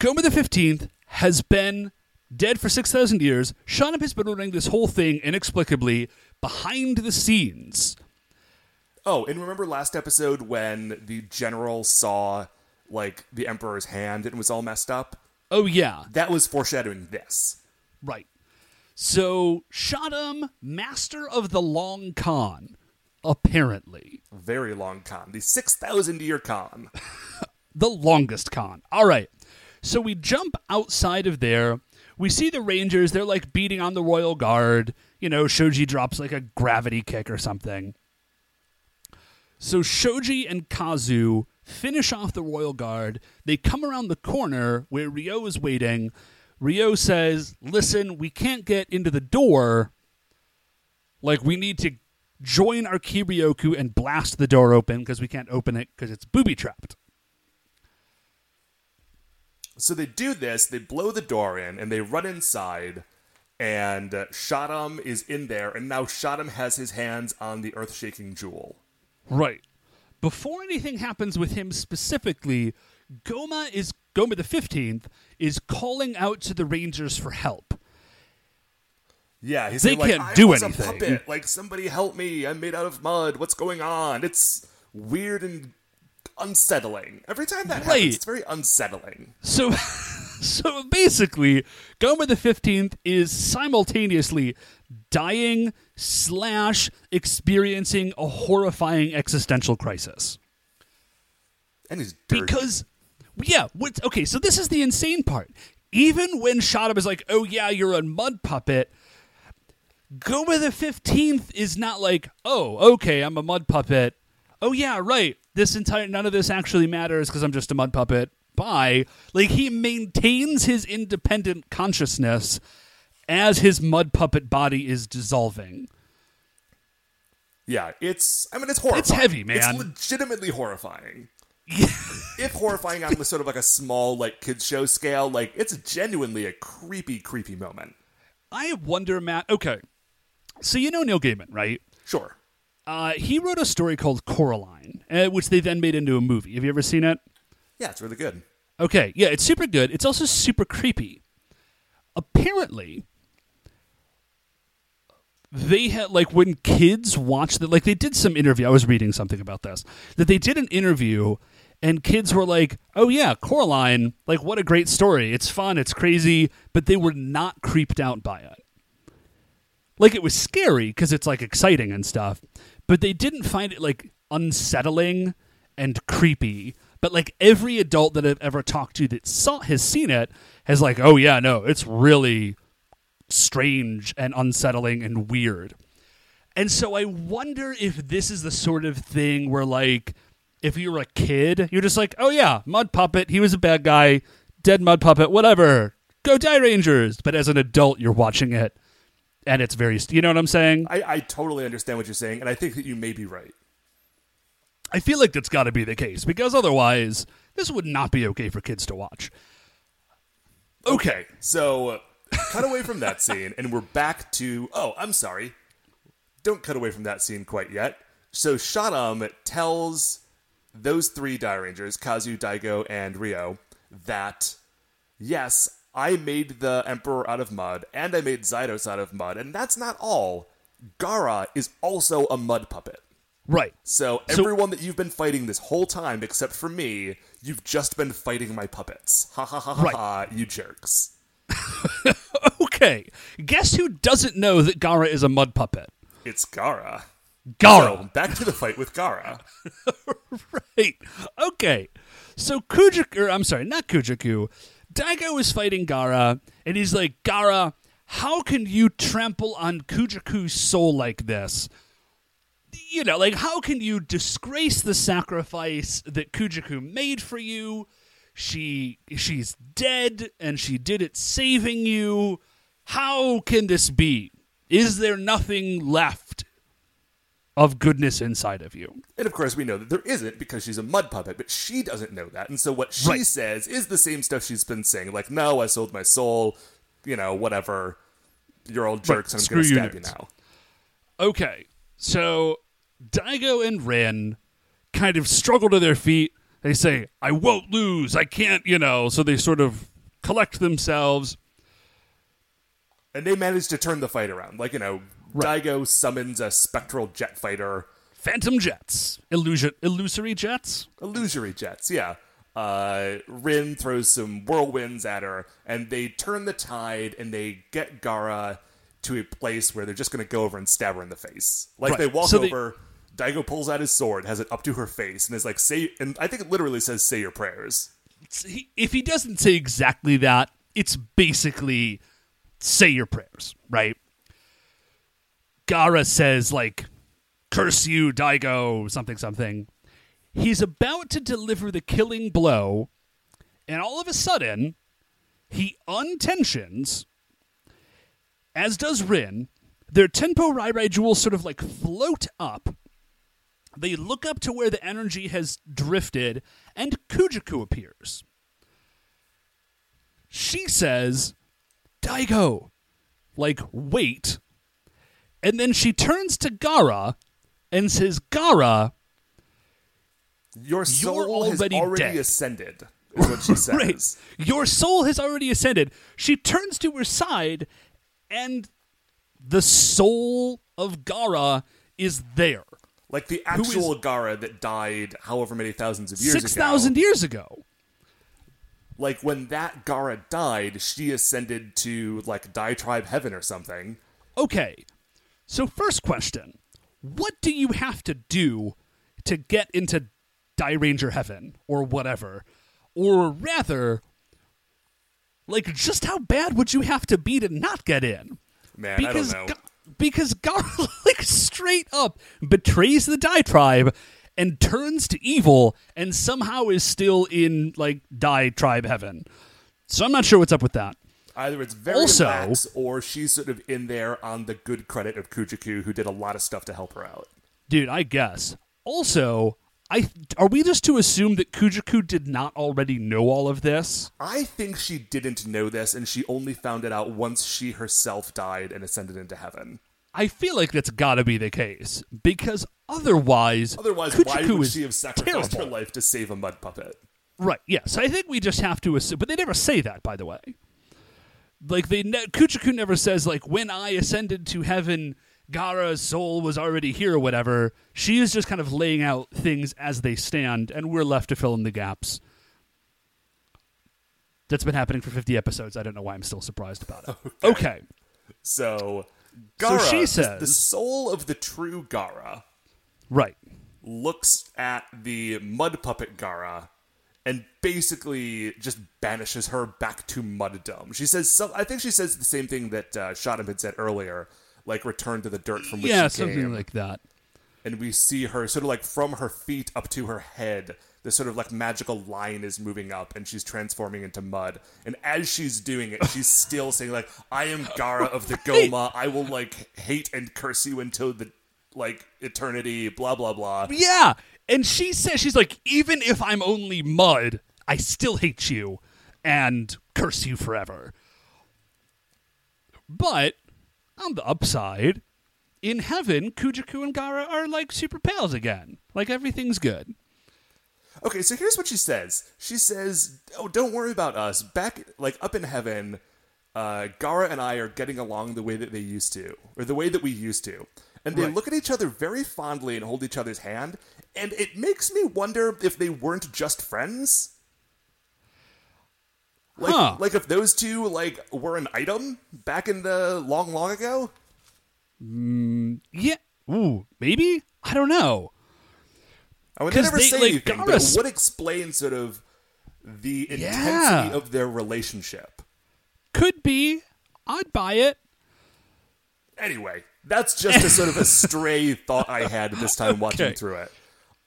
Goma the 15th has been dead for 6,000 years. Shadam has been running this whole thing inexplicably behind the scenes. Oh, and remember last episode when the general saw like the emperor's hand and it was all messed up? Oh, yeah. That was foreshadowing this. Right. So, Shadam, master of the Long Con, apparently. Very long con. The 6,000 year con. <laughs> the longest con. All right. So we jump outside of there. We see the Rangers. They're like beating on the Royal Guard. You know, Shoji drops like a gravity kick or something. So Shoji and Kazu finish off the Royal Guard. They come around the corner where Ryo is waiting. Ryo says, Listen, we can't get into the door. Like, we need to join our Kiryoku and blast the door open because we can't open it because it's booby trapped. So they do this, they blow the door in, and they run inside, and uh, is in there, and now Shadam has his hands on the earth shaking jewel. Right. Before anything happens with him specifically, Goma is Goma the fifteenth is calling out to the Rangers for help. Yeah, he's They saying, can't I do anything." A puppet. Like somebody help me! I'm made out of mud. What's going on? It's weird and unsettling. Every time that Right. happens, it's very unsettling. So <laughs> so basically, Goma the fifteenth is simultaneously dying slash experiencing a horrifying existential crisis. And he's dirty. Because, yeah, what, okay, so this is the insane part. Even when Shadam is like, oh, yeah, you're a mud puppet, Goma the 15th is not like, oh, okay, I'm a mud puppet. Oh, yeah, right. This entire, none of this actually matters because I'm just a mud puppet. Bye. Like, he maintains his independent consciousness as his mud puppet body is dissolving. yeah, it's. I mean, it's horrifying. It's heavy, man. It's legitimately horrifying. <laughs> if horrifying on the sort of like a small like kids show scale, like it's genuinely a creepy, creepy moment. I wonder, Matt. Okay. So you know Neil Gaiman, right? Sure. Uh, he wrote a story called Coraline, uh, which they then made into a movie. Have you ever seen it? Yeah, it's really good. Okay, yeah, it's super good. It's also super creepy. Apparently, they had like when kids watch that, like they did some interview. I was reading something about this that they did an interview, and kids were like, "Oh yeah, Coraline, like what a great story. It's fun, it's crazy," but they were not creeped out by it. Like it was scary because it's like exciting and stuff, but they didn't find it like unsettling and creepy. But like every adult that I've ever talked to that saw has seen it has like, oh yeah, no, it's really strange and unsettling and weird. And so I wonder if this is the sort of thing where like if you were a kid, you're just like, oh yeah, mud puppet, he was a bad guy, dead mud puppet, whatever. Go Dairangers. But as an adult, you're watching it and it's very you know what I'm saying? I, I totally understand what you're saying, and I think that you may be right. I feel like that's got to be the case because otherwise this would not be okay for kids to watch. Okay, so uh, cut away from that scene, and we're back to. Oh, I'm sorry. Don't cut away from that scene quite yet. So Shadam tells those three Dairangers, Kazu, Daigo, and Rio, that yes, I made the Emperor out of mud, and I made Zydos out of mud, and that's not all. Gara is also a mud puppet. Right. So So- everyone that you've been fighting this whole time, except for me, you've just been fighting my puppets. <laughs> Ha ha ha ha Right. ha, you jerks. <laughs> Okay. Guess who doesn't know that Gara is a mud puppet? It's Gara. Gara. So back to the fight with Gara. <laughs> right. Okay. So Kujaku, or I'm sorry, not Kujaku. Daigo is fighting Gara, and he's like, Gara, how can you trample on Kujaku's soul like this? You know, like, how can you disgrace the sacrifice that Kujaku made for you? She she's dead, and she did it saving you. How can this be? Is there nothing left of goodness inside of you? And of course, we know that there isn't because she's a mud puppet, but she doesn't know that. And so what she Right. says is the same stuff she's been saying. Like, no, I sold my soul, you know, whatever. You're all jerks, and I'm going to stab you nerds. now. Okay, so Daigo and Rin kind of struggle to their feet. They say, I won't lose. I can't, you know. So they sort of collect themselves. And they manage to turn the fight around. Like, you know, Right. Daigo summons a spectral jet fighter. Phantom jets, illusion, illusory jets. illusory jets, yeah. Uh, Rin throws some whirlwinds at her, and they turn the tide, and they get Gara to a place where they're just going to go over and stab her in the face. Like Right. they walk So they- over, Daigo pulls out his sword, has it up to her face, and is like, "Say," and I think it literally says, "Say your prayers." If he doesn't say exactly that, it's basically say your prayers, right? Gara says, like, curse you, Daigo, something, something. He's about to deliver the killing blow, and all of a sudden, he untensions, as does Rin. Their Tenpo Rai Rai jewels sort of like float up. They look up to where the energy has drifted, and Kujaku appears. She says, Daigo, like, wait. And then she turns to Gara and says, Gara, Your soul has already dead. ascended, is what she <laughs> says. right, your soul has already ascended. She turns to her side, and the soul of Gara is there. Like the actual Gara that died however many thousands of years ago. 6,000 years ago. Like when that Gara died, she ascended to like Dai tribe Heaven or something. Okay, so first question What do you have to do to get into Dairanger Heaven or whatever? Or rather, like, just how bad would you have to be to not get in? Man, because I don't know. Ga- because Gar like <laughs> straight up betrays the Dai tribe and turns to evil and somehow is still in like Dai tribe heaven. So I'm not sure what's up with that. Either it's very Also- lax, or she's sort of in there on the good credit of Kujaku, who did a lot of stuff to help her out. Dude, I guess. Also, I are we just to assume that Kujaku did not already know all of this? I think she didn't know this, and she only found it out once she herself died and ascended into heaven. I feel like that's got to be the case because otherwise, Otherwise, Kujaku why would is she have sacrificed terrible. her life to save a mud puppet? Right. Yes. I think we just have to assume, but they never say that, by the way. Like they, ne- Kujaku never says like when I ascended to heaven, Gara's soul was already here or whatever. She is just kind of laying out things as they stand, and we're left to fill in the gaps. That's been happening for 50 episodes. I don't know why I'm still surprised about it. <laughs> Okay. So, Gara, so she says- the soul of the true Gara, Right. looks at the mud puppet Gara and basically just banishes her back to muddom. She says, some, I think she says the same thing that uh, had said earlier, like return to the dirt from which Yeah, she came. something like that. and we see her sort of like from her feet up to her head. This sort of like magical line is moving up, and she's transforming into mud. And as she's doing it, she's <laughs> still saying like, "I am Gara of the Goma. I will like hate and curse you until the like eternity." Blah blah blah. Yeah. And she says, she's like, even if I'm only mud, I still hate you and curse you forever. But on the upside, in heaven, Kujaku and Gara are like super pals again. Like everything's good. Okay, so here's what she says. She says, "Oh, don't worry about us. Back like up in heaven, uh, Gara and I are getting along the way that they used to, or the way that we used to." And they Right. look at each other very fondly and hold each other's hand, and it makes me wonder if they weren't just friends. Like, Huh. like if those two like were an item back in the long, long ago. Mm, yeah. Ooh, maybe? I don't know. I would never they, say like, anything, but it would explain sort of the intensity Yeah. of their relationship. Could be. I'd buy it. Anyway, that's just a sort of a stray thought I had this time <laughs> watching through it.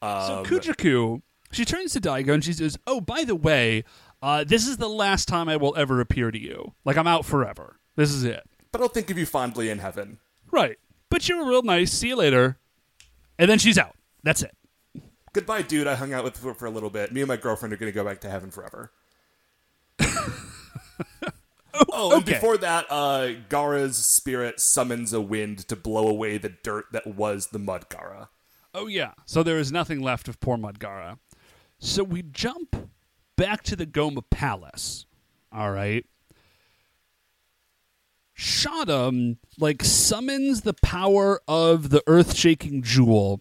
So Kujaku, she turns to Daigo and she says, "Oh, by the way, uh, this is the last time I will ever appear to you. Like I'm out forever. This is it." But I'll think of you fondly in heaven. Right. But you were real nice. See you later. And then she's out. That's it. Goodbye, dude. I hung out with for, for a little bit. Me and my girlfriend are going to go back to heaven forever. <laughs> <laughs> oh, and okay. before that, uh, Gara's spirit summons a wind to blow away the dirt that was the mud Gara. Oh yeah. So there is nothing left of poor Mudgara. So we jump back to the Goma Palace. All right. Shadam like summons the power of the earth-shaking jewel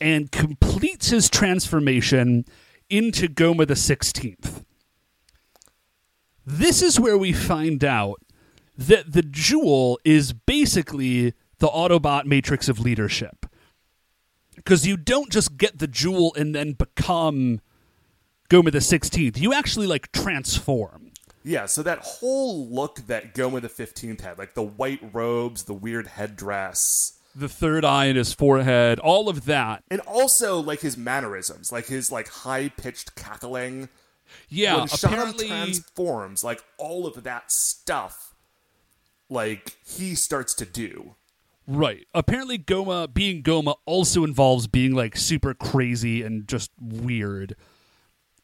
and completes his transformation into Goma the 16th. This is where we find out that the jewel is basically the Autobot matrix of leadership because you don't just get the jewel and then become Goma the 16th. You actually like transform. Yeah, so that whole look that Goma the 15th had, like the white robes, the weird headdress, The third eye in his forehead, all of that. and also like his mannerisms, like his like high pitched cackling. Yeah, when apparently transforms, like all of that stuff, like he starts to do. right. Apparently Goma being Goma also involves being like super crazy and just weird.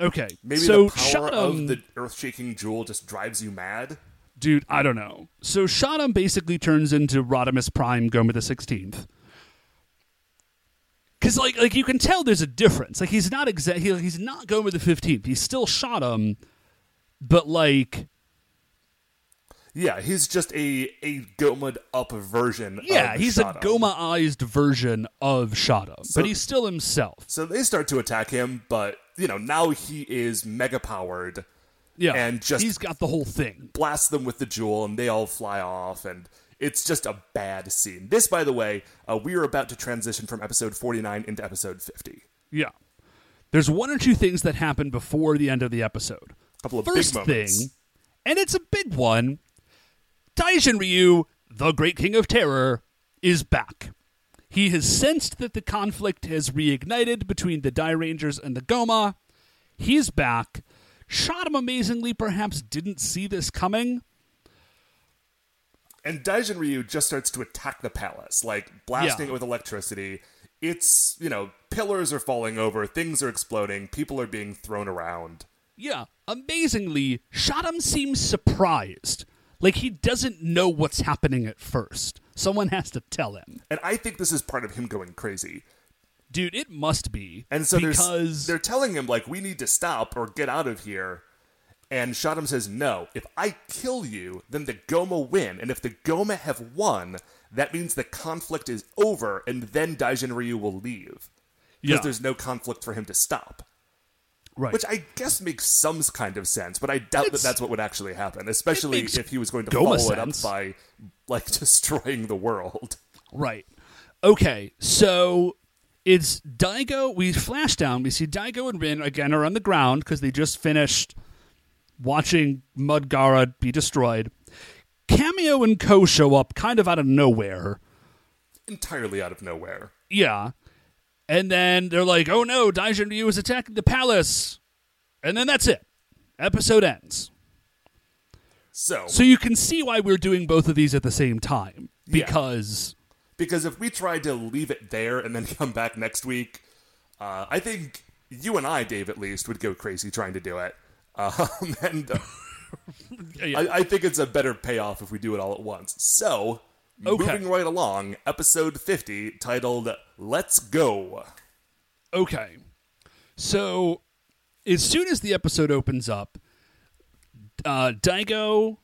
Okay. Maybe so the power Shadam, of the earth shaking jewel just drives you mad. Dude, I don't know. So Shadam basically turns into Rodimus Prime Goma the 16th. Cause like like you can tell there's a difference. Like he's not exa- he, he's not Goma the 15th. He still shot him, but like Yeah, he's just a a Goma'd up version. yeah, he's Shadam. a Goma-ized version of Shadam, So- but he's still himself. So they start to attack him, but you know now he is mega powered. Yeah, and just- he's got the whole thing. Blast them with the jewel, and they all fly off, and it's just a bad scene. This, by the way, uh, we are about to transition from episode 49 into episode 50. Yeah. There's one or two things that happen before the end of the episode. Couple of First big moments. thing, and it's a big one. Daijin Ryu, the Great King of Terror, is back. He has sensed that the conflict has reignited between the Dairangers and the Goma. He's back. Shadam amazingly perhaps didn't see this coming. And Daijin Ryu just starts to attack the palace, like blasting Yeah. it with electricity. It's, you know, pillars are falling over, things are exploding, people are being thrown around. Yeah, amazingly, Shadam seems surprised. Like he doesn't know what's happening at first. Someone has to tell him. And I think this is part of him going crazy. Dude, it must be. And so because they're telling him, like, we need to stop or get out of here. And Shadam says, no, if I kill you, then the Goma win. And if the Goma have won, that means the conflict is over, and then Daijin Ryu will leave. Because Yeah. there's no conflict for him to stop. right. Which I guess makes some kind of sense, but I doubt that that's what would actually happen, especially if he was going to Goma follow sense. it up by, like, <laughs> destroying the world. Right. Okay, so it's Daigo. We flash down. We see Daigo and Rin again are on the ground because they just finished watching Mudgara be destroyed. Kameo and Ko show up kind of out of nowhere. Entirely out of nowhere. Yeah. And then they're like, oh no, Daijin Ryu is attacking the palace. And then that's it. Episode ends. So, So you can see why we're doing both of these at the same time. Yeah. Because, because if we tried to leave it there and then <laughs> come back next week, uh, I think you and I, Dave, at least, would go crazy trying to do it. Um, <laughs> and uh, yeah. I, I think it's a better payoff if we do it all at once. So, Okay. moving right along, episode 50, titled Let's Go. Okay. So, as soon as the episode opens up, uh, Daigo,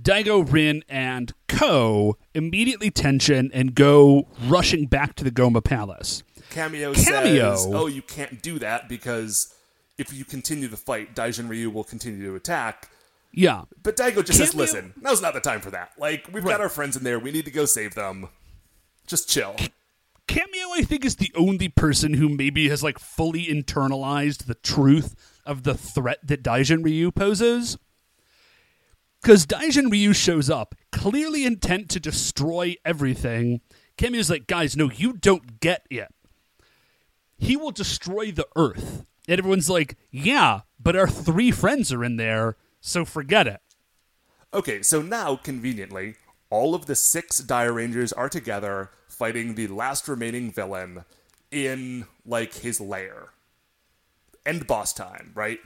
Daigo, Rin, and Ko immediately tension and go rushing back to the Goma Palace. Kameo, Kameo. says, "Oh, you can't do that because if you continue the fight, Daijin Ryu will continue to attack." Yeah. But Daigo just says, Kameo- "Listen, now's not the time for that. Like, we've Right. got our friends in there. We need to go save them. Just chill." Kameo, I think, is the only person who maybe has like fully internalized the truth of the threat that Daijin Ryu poses. Because Daijin Ryu shows up, clearly intent to destroy everything. Cameo's like, guys, no, you don't get it. He will destroy the Earth. And everyone's like, yeah, but our three friends are in there, so forget it. Okay, so now, conveniently, all of the six Dairangers are together fighting the last remaining villain in, like, his lair. End boss time, right?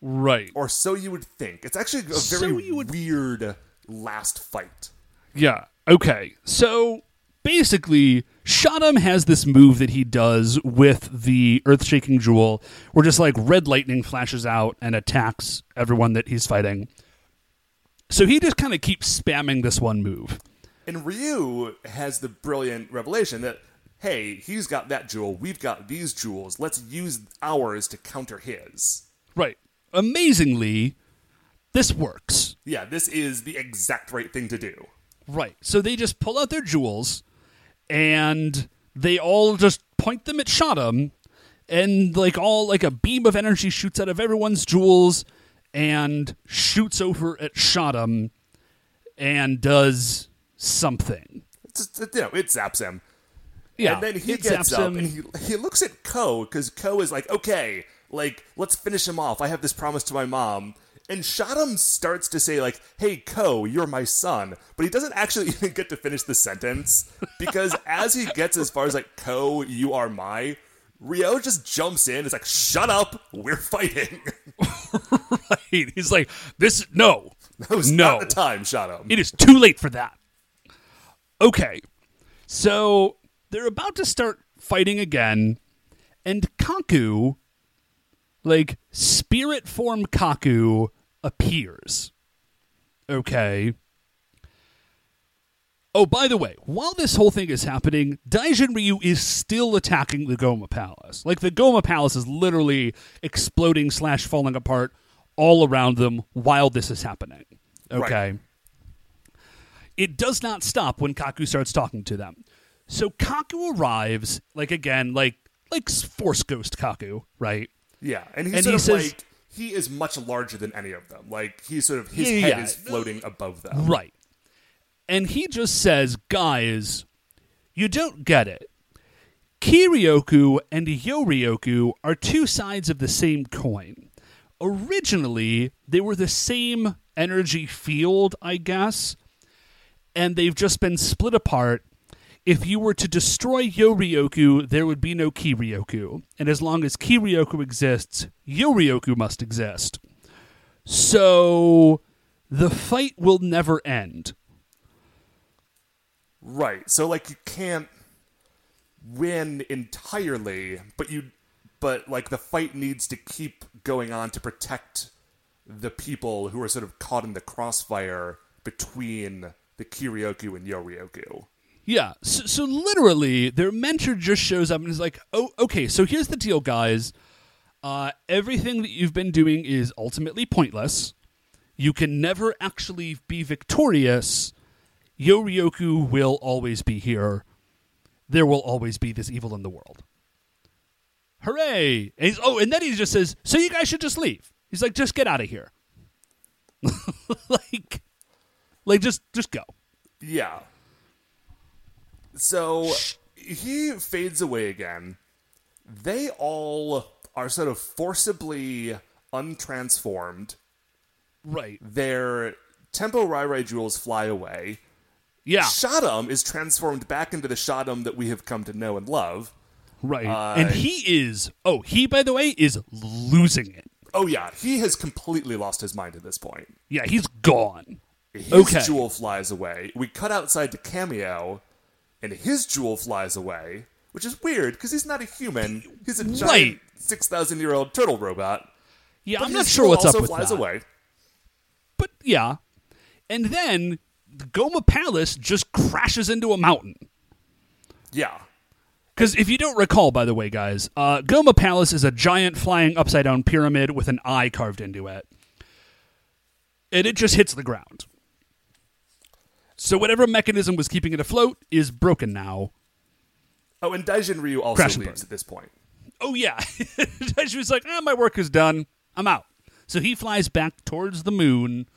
Right. Or so you would think. It's actually a very you would- weird last fight. Yeah. Okay. So basically, Shadam has this move that he does with the earth shaking jewel where just like red lightning flashes out and attacks everyone that he's fighting. So he just kind of keeps spamming this one move. And Ryu has the brilliant revelation that, hey, he's got that jewel, we've got these jewels, let's use ours to counter his. Right. Amazingly, this works. Yeah, this is the exact right thing to do. Right. So they just pull out their jewels and they all just point them at Shadam and like all like a beam of energy shoots out of everyone's jewels and shoots over at Shadam and does something. It's you know, it zaps him. Yeah. and then he gets up him. and he, he looks at Ko because Ko is like, okay, like let's finish him off. I have this promise to my mom. And Shadam starts to say like, "Hey Ko, you're my son," but he doesn't actually <laughs> even get to finish the sentence because as he gets as far as like, "Ko, you are my," Rio just jumps in. It's like, "Shut up, we're fighting." <laughs> Right. He's like, this no, That was No. not the time, Shadow. It is too late for that. Okay. So they're about to start fighting again, and Kaku, like spirit form Kaku, appears. Okay. Oh, by the way, while this whole thing is happening, Daijin Ryu is still attacking the Goma Palace. Like the Goma Palace is literally exploding slash falling apart all around them while this is happening. Okay. Right. It does not stop when Kaku starts talking to them. So Kaku arrives, like again, like like Force Ghost Kaku, right? Yeah, and he's And he says- like he is much larger than any of them. Like he's sort of his Yeah, head yeah. is floating above them. Right. And he just says, guys, you don't get it. Kiryoku and Yoryoku are two sides of the same coin. Originally, they were the same energy field, I guess, and they've just been split apart. If you were to destroy Yoryoku, there would be no Kiryoku. And as long as Kiryoku exists, Yoryoku must exist. So the fight will never end. Right. So like you can't win entirely, but you but like the fight needs to keep going on to protect the people who are sort of caught in the crossfire between the Kiryoku and Yoryoku. Yeah. So, so literally, their mentor just shows up and is like, "Oh, okay. So here's the deal, guys. Uh, everything that you've been doing is ultimately pointless. You can never actually be victorious. Yoryoku will always be here. There will always be this evil in the world. Hooray! And oh, and then he just says, "So you guys should just leave." He's like, "Just get out of here." <laughs> like, like just just go. Yeah. So he fades away again. They all are sort of forcibly untransformed. Right. Their Tempo Rai Rai jewels fly away. Yeah. Shadam is transformed back into the Shadam that we have come to know and love. Right. Uh, and he is oh, he by the way is losing it. Oh yeah, he has completely lost his mind at this point. Yeah, he's gone. His Okay. jewel flies away. We cut outside to Kameo, and his jewel flies away, which is weird because he's not a human. He's a giant Right. six thousand year old turtle robot. Yeah, But I'm not sure what's up with flies that. away. But yeah. And then the Goma Palace just crashes into a mountain. Yeah, Because if you don't recall, by the way, guys, uh, Goma Palace is a giant flying upside down pyramid with an eye carved into it. And it just hits the ground. So whatever mechanism was keeping it afloat is broken now. Oh, and Daijin Ryu also Crash and leaves burn. at this point. Oh yeah, <laughs> she was like, ah, "My work is done. I'm out." So he flies back towards the moon.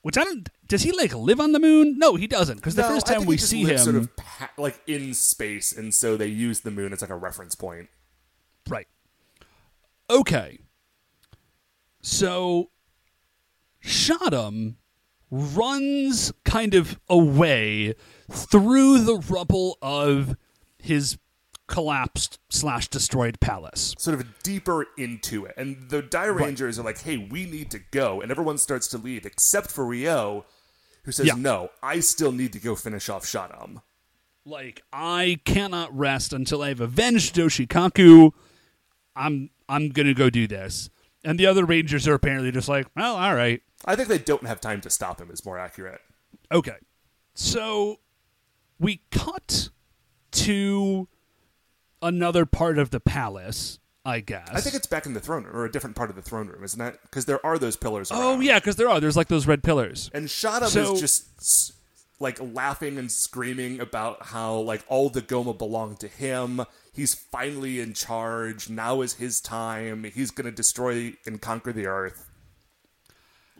Which I don't. Does he like live on the moon? No, he doesn't. Because the No, first I time think we he just see him, lives sort of pa- like in space, and so they use the moon as like a reference point. right? Okay. So, Shadam runs kind of away through the rubble of his collapsed slash destroyed palace. sort of deeper into it. And the Dairangers are like, hey, we need to go. And everyone starts to leave, except for Rio, who says, Yeah. no, I still need to go finish off Shadam. like I cannot rest until I've avenged Doshikaku. I'm I'm gonna go do this. And the other Rangers are apparently just like, well, all right, I think they don't have time to stop him, is more accurate. okay. So we cut to another part of the palace, I guess. I think it's back in the throne room, or a different part of the throne room, isn't that? Because there are those pillars oh, around. Oh yeah, because there are. There's like those red pillars. And Shadam So- is just like laughing and screaming about how like all the Goma belong to him. He's finally in charge. Now is his time. He's going to destroy and conquer the earth.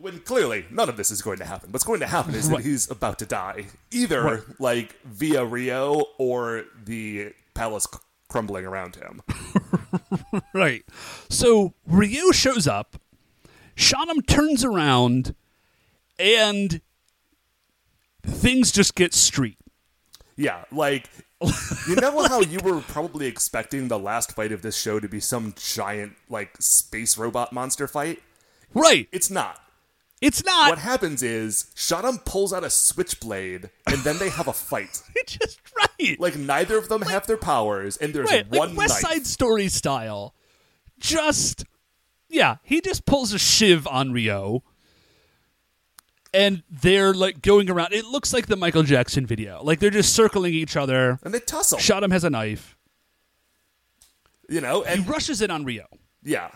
When clearly none of this is going to happen. What's going to happen is that he's about to die, either like via Rio or the palace c- crumbling around him. <laughs> Right. So Rio shows up. Shadam turns around, and things just get street. Yeah, like you know <laughs> how you were probably expecting the last fight of this show to be some giant like space robot monster fight? Right. It's not. It's not. What happens is Shadam pulls out a switchblade, and then they have a fight. <laughs> It's just right. Like neither of them have their powers, and there's right, one like West knife. Side Story style. Just yeah, he just pulls a shiv on Rio. And they're like going around. It looks like the Michael Jackson video. Like they're just circling each other. and they tussle. Shot has a knife. you know, He and rushes in on Ryo. yeah,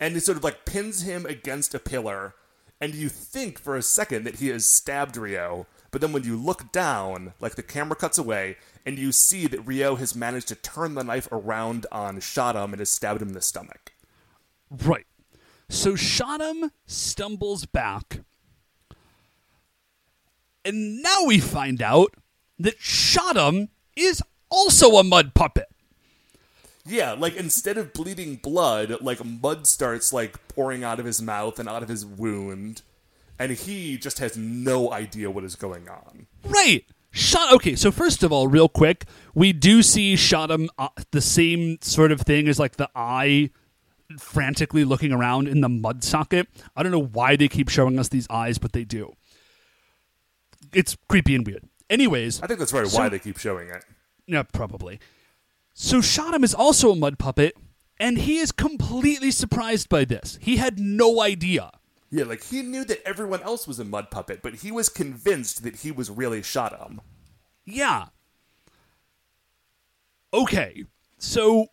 and he sort of like pins him against a pillar, and you think for a second that he has stabbed Ryo, but then when you look down, like the camera cuts away, and you see that Ryo has managed to turn the knife around on Shadam and has stabbed him in the stomach. Right. So Shadam stumbles back. And now we find out that Shadam is also a mud puppet. Yeah, like instead of bleeding blood, like mud starts like pouring out of his mouth and out of his wound, and he just has no idea what is going on. Right. Shot. Okay, so first of all, real quick, we do see Shadam uh, the same sort of thing as like the eye frantically looking around in the mud socket. I don't know why they keep showing us these eyes, but they do. It's creepy and weird. Anyways, I think that's probably So- why they keep showing it. Yeah, probably. So Shadam is also a mud puppet, and he is completely surprised by this. He had no idea. Yeah, like he knew that everyone else was a mud puppet, but he was convinced that he was really Shadam. Yeah. Okay. So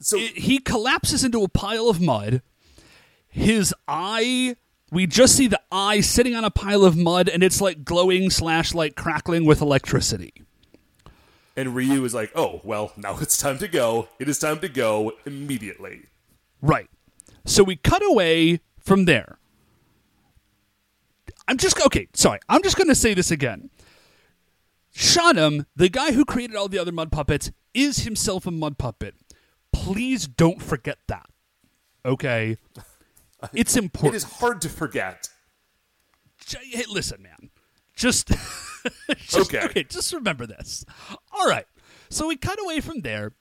So it- he collapses into a pile of mud. His eye, we just see the eye sitting on a pile of mud, and it's like glowing slash like crackling with electricity. and Ryu is like, "Oh, well, now it's time to go. It is time to go immediately." Right. So we cut away from there. I'm just okay. Sorry, I'm just going to say this again. Shadam, the guy who created all the other mud puppets, is himself a mud puppet. Please don't forget that. Okay, <laughs> it's important. It is hard to forget. Hey, listen, man. Just, <laughs> just Okay. okay. Just remember this. All right. So we cut away from there.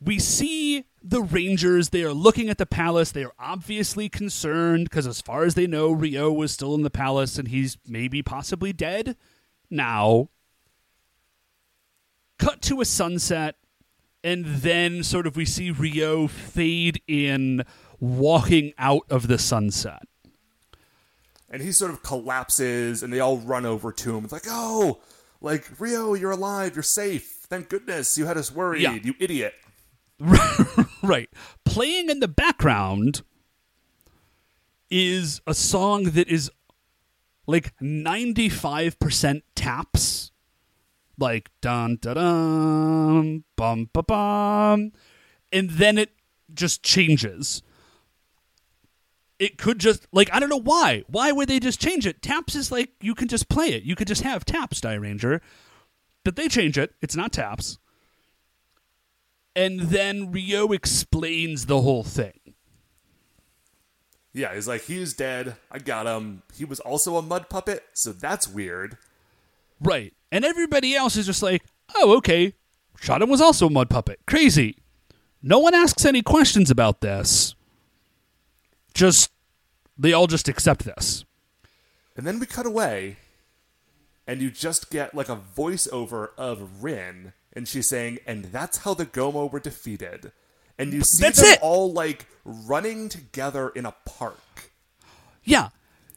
We see the Rangers. They are looking at the palace. They are obviously concerned because, as far as they know, Ryo was still in the palace and he's maybe possibly dead now. Cut to a sunset, and then sort of we see Ryo fade in, walking out of the sunset. And he sort of collapses, and they all run over to him. It's like, "Oh, like Ryo, you're alive. You're safe. Thank goodness. You had us worried. Yeah. You idiot." <laughs> right. Playing in the background is a song that is like 95% taps. Like dun dun dun bum ba bum. And then it just changes. It could just like I don't know why. Why would they just change it? Taps is like you can just play it. You could just have taps, Dairanger. But they change it. It's not taps. And then Ryo explains the whole thing. Yeah, he's like, "He's dead. I got him. He was also a mud puppet, so that's weird." Right. And everybody else is just like, oh, okay. Shadam was also a mud puppet. Crazy. No one asks any questions about this. Just, they all just accept this. And then we cut away, and you just get like a voiceover of Rin, and she's saying, "And that's how the Goma were defeated." And you see That's them it! all like running together in a park, Yeah.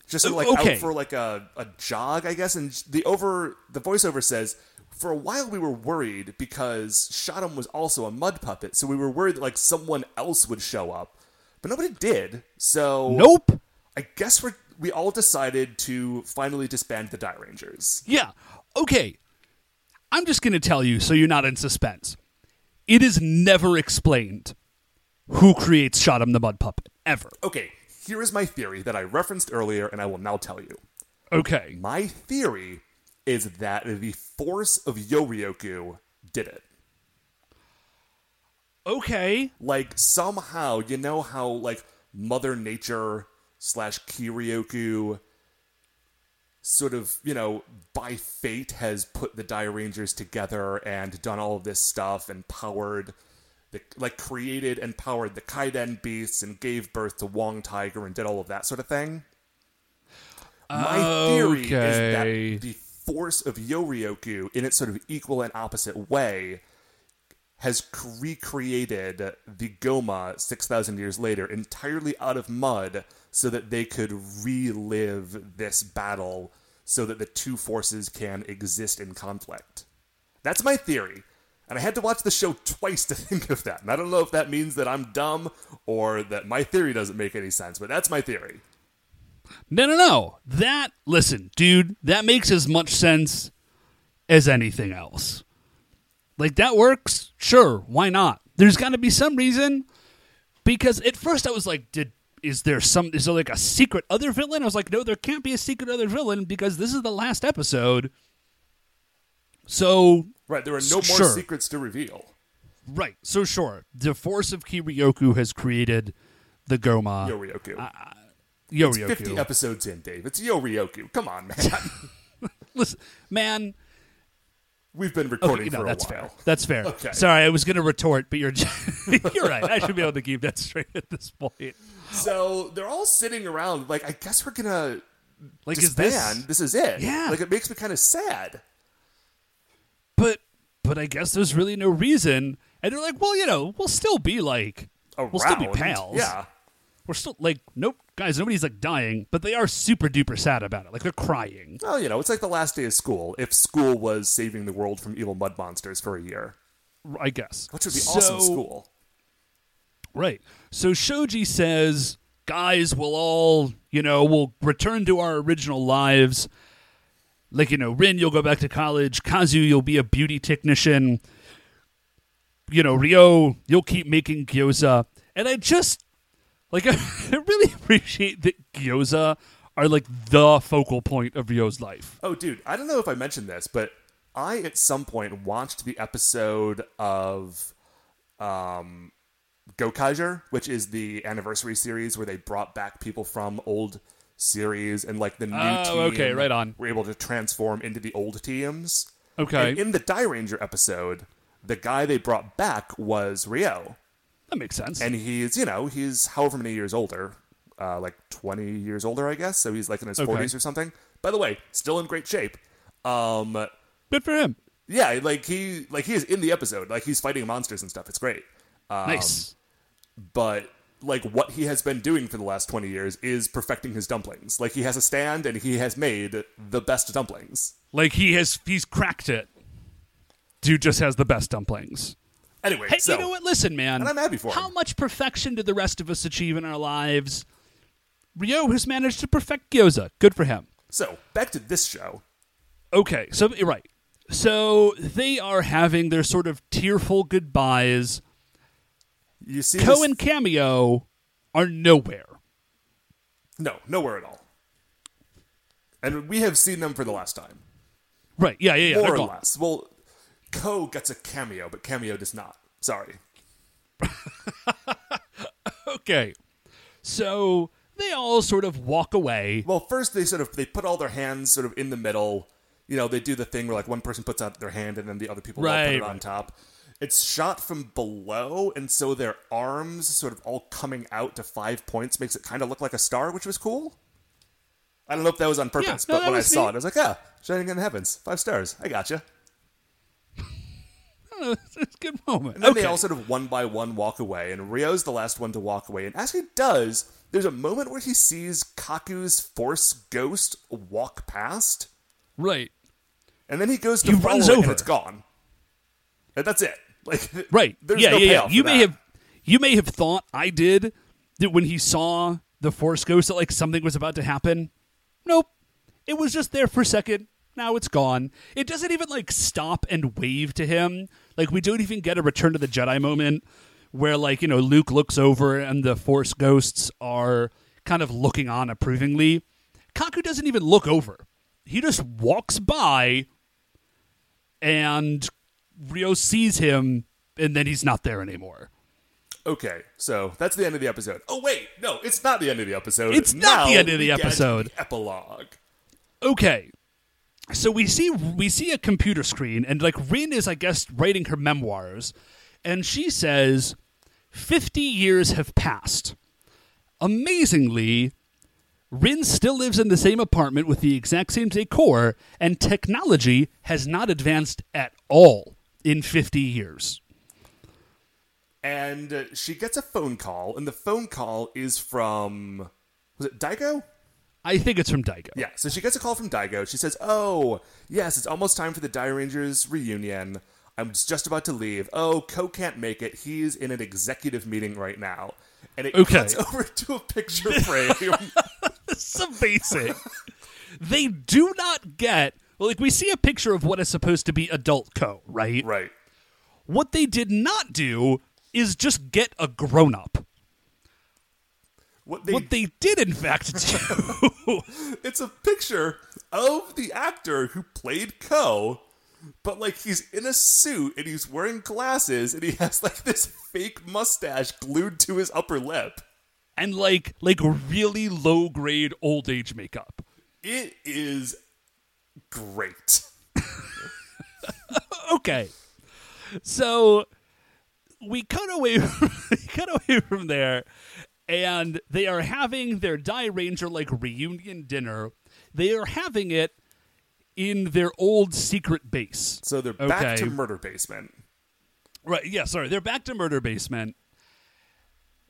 just sort of, O- like okay. out for like a, a jog, I guess. And the over the voiceover says, "For a while we were worried because Shadam was also a mud puppet, so we were worried that like someone else would show up, but nobody did. So Nope. I guess we we all decided to finally disband the Dairangers. Yeah. Okay. I'm just going to tell you so you're not in suspense. It is never explained who creates Shadam the Mud Puppet. Ever. Okay, here is my theory that I referenced earlier, and I will now tell you. Okay. My theory is that the force of Yoryoku did it. Okay. Like, somehow, you know how, like, Mother Nature slash Kiryoku sort of, you know, by fate has put the Dairangers together and done all of this stuff and powered, the, like, created and powered the Kiden beasts and gave birth to Wong Tiger and did all of that sort of thing? My theory is that the force of Yoryoku, in its sort of equal and opposite way, has recreated the Goma 6,000 years later entirely out of mud so that they could relive this battle so that the two forces can exist in conflict. That's my theory. And I had to watch the show twice to <laughs> think of that. And I don't know if that means that I'm dumb or that my theory doesn't make any sense, but that's my theory. No, no, no. That listen, dude, that makes as much sense as anything else. Like that works? Sure, why not? There's got to be some reason because at first I was like, did is there some is there like a secret other villain? I was like, no, there can't be a secret other villain because this is the last episode. So, Right, there are no more secrets to reveal. right. So sure, the force of Kiryoku has created the Goma Yoryoku. Yoryoku. It's 50 episodes in, Dave. It's Yoryoku. Come on, man. <laughs> Listen, man, We've been Okay, recording no, for a that's while. fair. That's fair. Okay. Sorry, I was going to retort, but you're <laughs> you're right. I should be able to keep that straight at this point. So they're all sitting around, like, I guess we're gonna Like, is disband. this? This is it. Yeah. Like, it makes me kind of sad. But but I guess there's really no reason. And they're like, well, you know, we'll still be like, Around. we'll still be pals. Yeah. We're still like, nope, guys, nobody's like dying, but they are super duper sad about it. Like they're crying. Well, you know, it's like the last day of school. If school was saving the world from evil mud monsters for a year, I guess. which would be So- awesome school. Right. So Shoji says, guys, we'll all, you know, we'll return to our original lives. Like, you know, Rin, you'll go back to college. Kazu, you'll be a beauty technician. You know, Ryo, you'll keep making gyoza. And I just, like, <laughs> I really appreciate that gyoza are, like, the focal point of Ryo's life. Oh, dude, I don't know if I mentioned this, but I at some point watched the episode of um, Gokaiger, which is the anniversary series where they brought back people from old series and like the new Oh, team okay, right on. were able to transform into the old teams. Okay. And in the Dairanger episode, the guy they brought back was Ryo. That makes sense. And he's, you know, he's however many years older, uh, like 20 years older, I guess. So he's like in his Okay. 40s or something. By the way, still in great shape. Um, Good for him. yeah, like he, like he is in the episode. Like he's fighting monsters and stuff. It's great. Um, Nice. But like what he has been doing for the last 20 years is perfecting his dumplings. Like he has a stand and he has made the best dumplings. Like, he has, he's cracked it. Dude just has the best dumplings. Anyway, Hey, so you know what? Listen, man. And I'm happy for How him. much perfection did the rest of us achieve in our lives? Ryo has managed to perfect gyoza. Good for him. so back to this show. Okay, so you're right. So they are having their sort of tearful goodbyes. You see Ko this- and Kameo are nowhere. No, nowhere at all. And we have seen them for the last time. Right? Yeah, yeah, yeah. More or gone. less. Well, Ko gets a cameo, but Kameo does not. Sorry. <laughs> Okay, so they all sort of walk away. Well, first they sort of they put all their hands sort of in the middle. You know, they do the thing where like one person puts out their hand and then the other people all put Right, it on top. It's shot from below, and so their arms sort of all coming out to five points makes it kind of look like a star, which was cool. I don't know if that was on purpose, no, but when I saw neat. it, I was like, "Ah, shining in the heavens, five stars. I gotcha." <laughs> it's a good moment. And then okay. they all sort of one by one walk away, and Ryo's the last one to walk away. And as he does, there's a moment where he sees Kaku's force ghost walk past, right. and then he goes to He follow runs it, over. and it's gone. And that's it. Like <laughs> Right. There's yeah, no yeah, yeah. You may that. have you may have thought I did that when he saw the force ghost that like something was about to happen. Nope. It was just there for a second. Now it's gone. It doesn't even like stop and wave to him. Like we don't even get a return to the Jedi moment where like, you know, Luke looks over and the force ghosts are kind of looking on approvingly. Kaku doesn't even look over. He just walks by and Ryo sees him, and then he's not there anymore. Okay, so that's the end of the episode. Oh wait, no, it's not the end of the episode. It's not the end of the episode. the epilogue. Okay, so we see we see a computer screen, and like Rin is, I guess, writing her memoirs, and she says, 50 years have passed. Amazingly, Rin still lives in the same apartment with the exact same decor, and technology has not advanced at all in 50 years. And uh, she gets a phone call, and the phone call is from was it Daigo? I think it's from Daigo. Yeah, so she gets a call from Daigo. She says, "Oh, yes, it's almost time for the Dairangers reunion. I'm just about to leave. Oh, Ko can't make it. He's in an executive meeting right now." And it Okay. cuts <laughs> over to a picture frame. <laughs> It's amazing. they do not get well, like we see a picture of what is supposed to be adult Ko, right? right. What they did not do is just get a grown up. What they, What they did in fact <laughs> do it's a picture of the actor who played Ko, but like he's in a suit and he's wearing glasses and he has like this fake mustache glued to his upper lip. and like like really low grade old age makeup. It is great. <laughs> Okay. So we cut away from, <laughs> we cut away from there and they are having their Dairanger like reunion dinner. They are having it in their old secret base. So they're back Okay. to Murder Basement. Right, yeah, sorry. They're back to Murder Basement.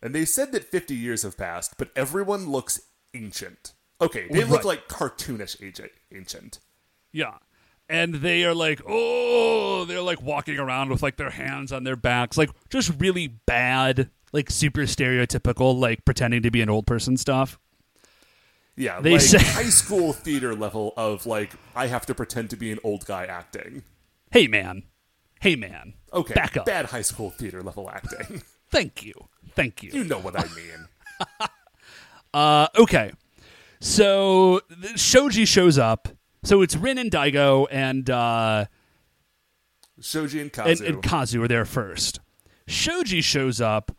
And they said that 50 years have passed, but everyone looks ancient. Okay, they look like cartoonish ancient. Yeah. And they are like, oh, they're like walking around with like their hands on their backs, like just really bad, like super stereotypical, like pretending to be an old person stuff. Yeah, They like say- high school theater level of like, I have to pretend to be an old guy acting. Hey, man. Hey, man. Okay, Back up. bad high school theater level acting. <laughs> Thank you. Thank you. you know what I mean. <laughs> Uh, okay. So Shoji shows up. So it's Rin and Daigo and uh, Shoji and and, Kazu. and Kazu are there first. Shoji shows up,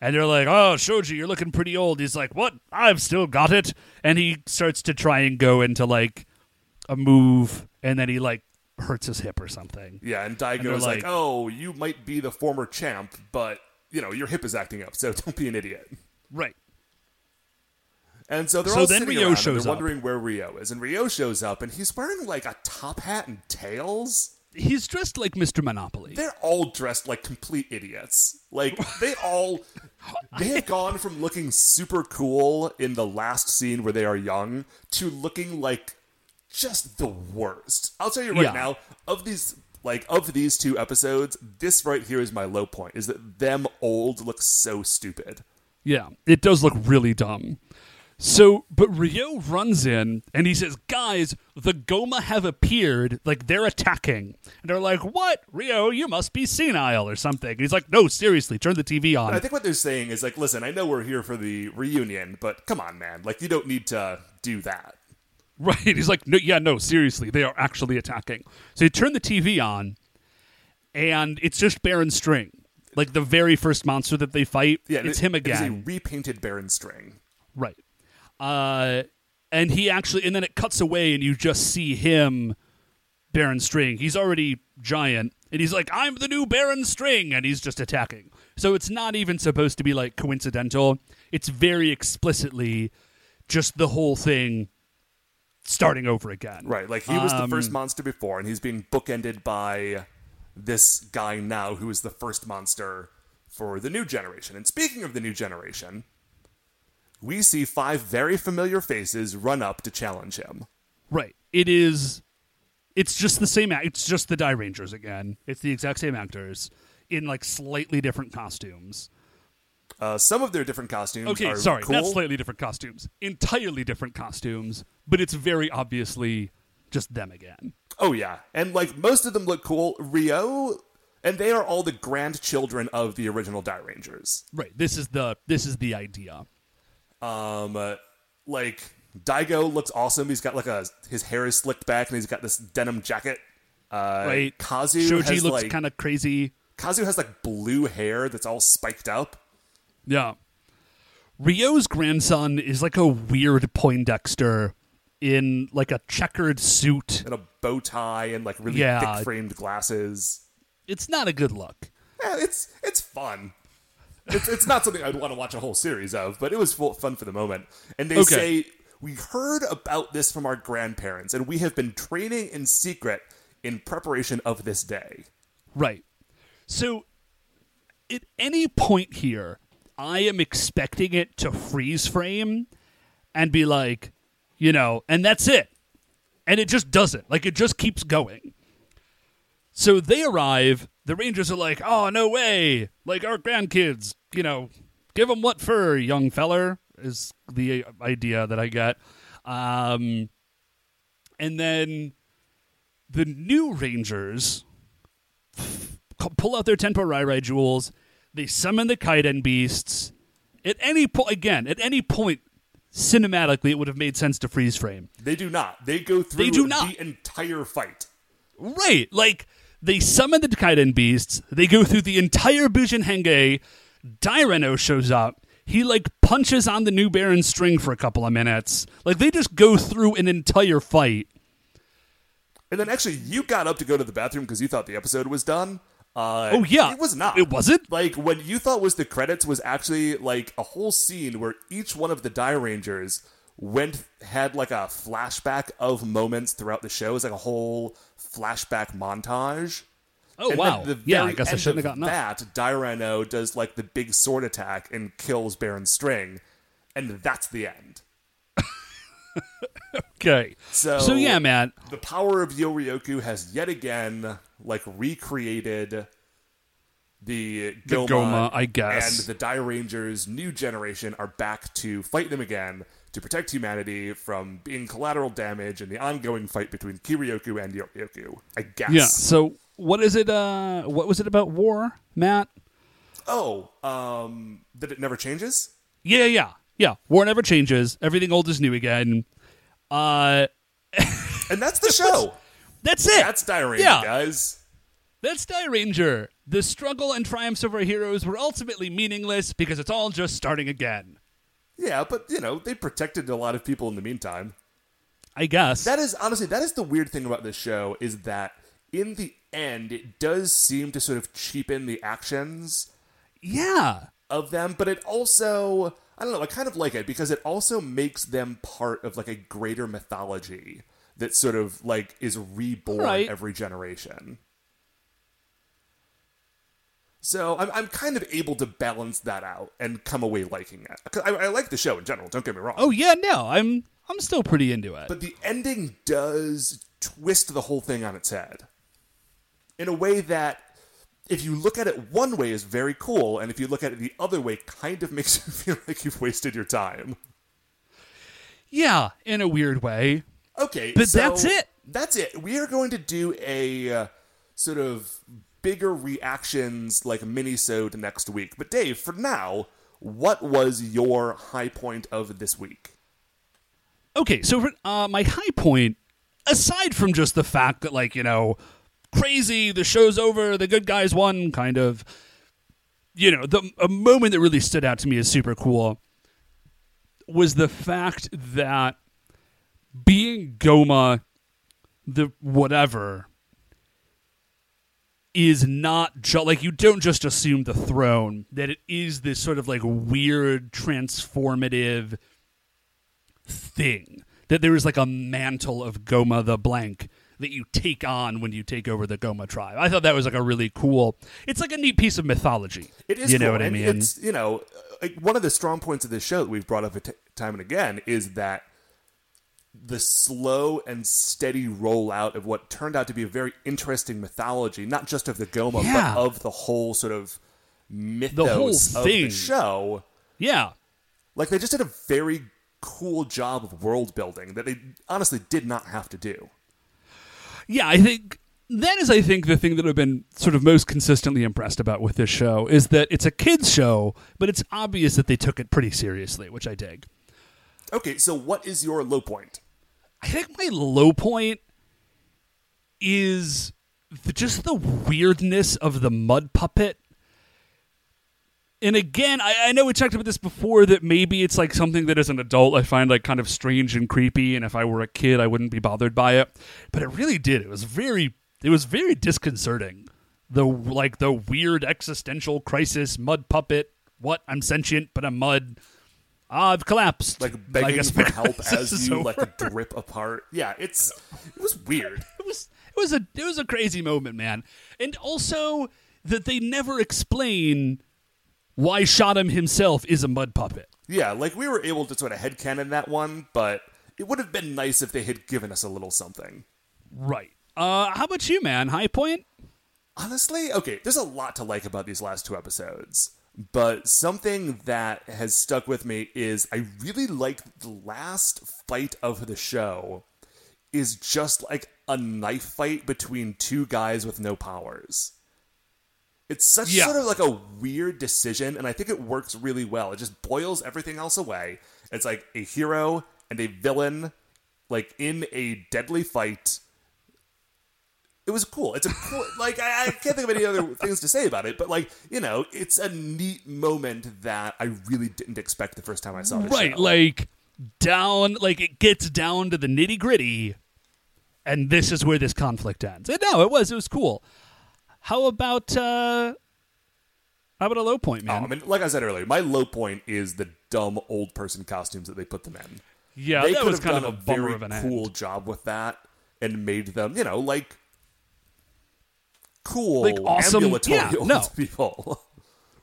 and they're like, "Oh, Shoji, you're looking pretty old." He's like, "What? I've still got it." And he starts to try and go into like a move, and then he like hurts his hip or something. yeah, and Daigo's like, like- oh, you might be the former champ, but, you know, your hip is acting up, so <laughs> don't be an idiot. Right. And so they're So all then sitting Ryo around shows and they're up. wondering where Ryo is. And Ryo shows up and he's wearing like a top hat and tails. He's dressed like Mr. Monopoly. They're all dressed like complete idiots. Like they all they have gone from looking super cool in the last scene where they are young to looking like just the worst. I'll tell you right Yeah. now, of these like of these two episodes, this right here is my low point. Is that them old look so stupid. Yeah, it does look really dumb. So, but Ryo runs in and he says, Guys, the Goma have appeared. Like, they're attacking. And they're like, What? Ryo, you must be senile or something. And he's like, No, seriously, turn the TV on. I think what they're saying is like, listen, I know we're here for the reunion, but come on, man. Like, you don't need to do that. <laughs> Right. He's like, no, yeah, no, seriously, they are actually attacking. So you turn the TV on, and it's just Baron String. Like the very first monster that they fight, Yeah, it's it- him It is a again. repainted Baron String. Right. Uh, and he actually, and then it cuts away, and you just see him, Baron String. He's already giant, and he's like, "I'm the new Baron String," and he's just attacking. So it's not even supposed to be like coincidental. It's very explicitly just the whole thing starting over again. Right, like he was the Um, first monster before, and he's being bookended by this guy now who is the first monster for the new generation. And speaking of the new generation, we see five very familiar faces run up to challenge him. Right. It is. It's just the same. It's just the Dairangers again. It's the exact same actors in like slightly different costumes. Uh, some of their different costumes Okay, are sorry, cool. not slightly different costumes. Entirely different costumes, but it's very obviously just them again. Oh yeah, and like most of them look cool. Ryo, and they are all the grandchildren of the original Dairangers. Right. This is the this is the idea. Um, uh, like Daigo looks awesome. He's got like a his hair is slicked back, and he's got this denim jacket. Uh, Right. Kazu Shoji has looks like kind of crazy. Kazu has like blue hair that's all spiked up. Yeah. Ryo's grandson is like a weird Poindexter in like a checkered suit. and a bow tie and like really Yeah. thick framed glasses. It's not a good look. Yeah, it's it's fun. It's, it's not something I'd want to watch a whole series of, but it was fu- fun for the moment. And they Okay. say we heard about this from our grandparents, and we have been training in secret in preparation of this day. Right. So, at any point here, I am expecting it to freeze frame and be like, you know, and that's it. And it just doesn't. Like, it just keeps going. So they arrive. The Rangers are like, oh, no way. Like, our grandkids, you know, give them what for, young feller, is the idea that I get. Um, and then the new Rangers pull out their Tenpo Rai Rai jewels. They summon the Kiden beasts. At any point, again, at any point, cinematically, it would have made sense to freeze frame. They do not. They go through They do not. the entire fight. Right. Like, they summon the Kiden beasts. They go through the entire Bujin Henge. Daireno shows up. He, like, punches on the new Baron string for a couple of minutes. Like, they just go through an entire fight. And then actually, you got up to go to the bathroom because you thought the episode was done. Uh, Oh, yeah. it was not. It wasn't? Like what you thought was the credits was actually like a whole scene where each one of the Dairangers went had like a flashback of moments throughout the show. It was like a whole flashback montage. Oh, And wow. the Yeah, I guess I shouldn't have gotten up. that. Daireno does like the big sword attack and kills Baron String, and that's the end. <laughs> Okay. So, So, yeah, man. the power of Yoryoku has yet again like recreated the The Goma, Goma, I guess. and the Dairangers new generation are back to fight them again to protect humanity from being collateral damage in the ongoing fight between Kiryoku and Yoryoku. I guess. Yeah. So, what is it? Uh, what was it about war, Matt? Oh, um, that it never changes. Yeah, yeah, yeah. War never changes. Everything old is new again. Uh, <laughs> And that's the show. that's it. that's Dairanger, Yeah. guys. That's Dairanger. The struggle and triumphs of our heroes were ultimately meaningless because it's all just starting again. Yeah, but you know they protected a lot of people in the meantime. I guess. That is honestly that is the weird thing about this show is that in the end it does seem to sort of cheapen the actions yeah. of them, but it also I don't know, I kind of like it because it also makes them part of like a greater mythology that sort of like is reborn Right. every generation. So I'm, I'm kind of able to balance that out and come away liking it. I, I like the show in general. Don't get me wrong. Oh yeah. No, I'm I'm still pretty into it. But the ending does twist the whole thing on its head in a way that, if you look at it one way, is very cool, and if you look at it the other way, kind of <laughs> makes you feel like you've wasted your time. yeah, in a weird way. Okay, But so that's it. That's it. We are going to do a uh, sort of bigger reactions like mini-sode next week. But Dave, for now, what was your high point of this week? Okay, so for, uh, my high point, aside from just the fact that, like, you know, crazy, the show's over, the good guys won, kind of, you know, the a moment that really stood out to me as super cool was the fact that being Goma, the whatever, is not just like you don't just assume the throne that it is this sort of like weird transformative thing that there is like a mantle of Goma the blank that you take on when you take over the Goma tribe. I thought that was like a really cool. It's like a neat piece of mythology. It is You know cool, what I mean? It's you know, like one of the strong points of this show that we've brought up t- time and again is that the slow and steady rollout of what turned out to be a very interesting mythology, not just of the Goma, Yeah. but of the whole sort of mythos of thing. the show. Yeah. Like they just did a very cool job of world building that they honestly did not have to do. Yeah, I think that is I think the thing that I've been sort of most consistently impressed about with this show is that it's a kids show, but it's obvious that they took it pretty seriously, which I dig. Okay, so what is your low point? I think my low point is the, just the weirdness of the mud puppet. And again, I, I know we talked about this before that maybe it's like something that as an adult I find like kind of strange and creepy, and if I were a kid I wouldn't be bothered by it. But it really did. It was very, it was very disconcerting. The like the weird existential crisis mud puppet. What I'm sentient, but I'm mud. Ah, I've collapsed. like begging for help <laughs> as you over. like drip apart. Yeah, it's it was weird. <laughs> it was it was a it was a crazy moment, man. And also that they never explain why Shadam himself is a mud puppet. Yeah, like we were able to sort of headcanon that one, but it would have been nice if they had given us a little something. Right. Uh how about you, man? High point? Honestly, okay, there's a lot to like about these last two episodes. But something that has stuck with me is I really like the last fight of the show is just like a knife fight between two guys with no powers. It's such Yeah. sort of like a weird decision, and I think it works really well. It just boils everything else away. It's like a hero and a villain, like in a deadly fight. It was cool. It's a cool, <laughs> like I, I can't think of any other things to say about it, but like you know, it's a neat moment that I really didn't expect the first time I saw it. Right, show. like down like it gets down to the nitty gritty and this is where this conflict ends. And no, it was it was cool. How about uh how about a low point, Oh, man? I mean, like I said earlier, my low point is the dumb old person costumes that they put them in. yeah, they that could was have kind of done a bummer very of an cool end. job with that and made them, you know, like cool, Like awesome- ambulatory yeah, old no. people. <laughs>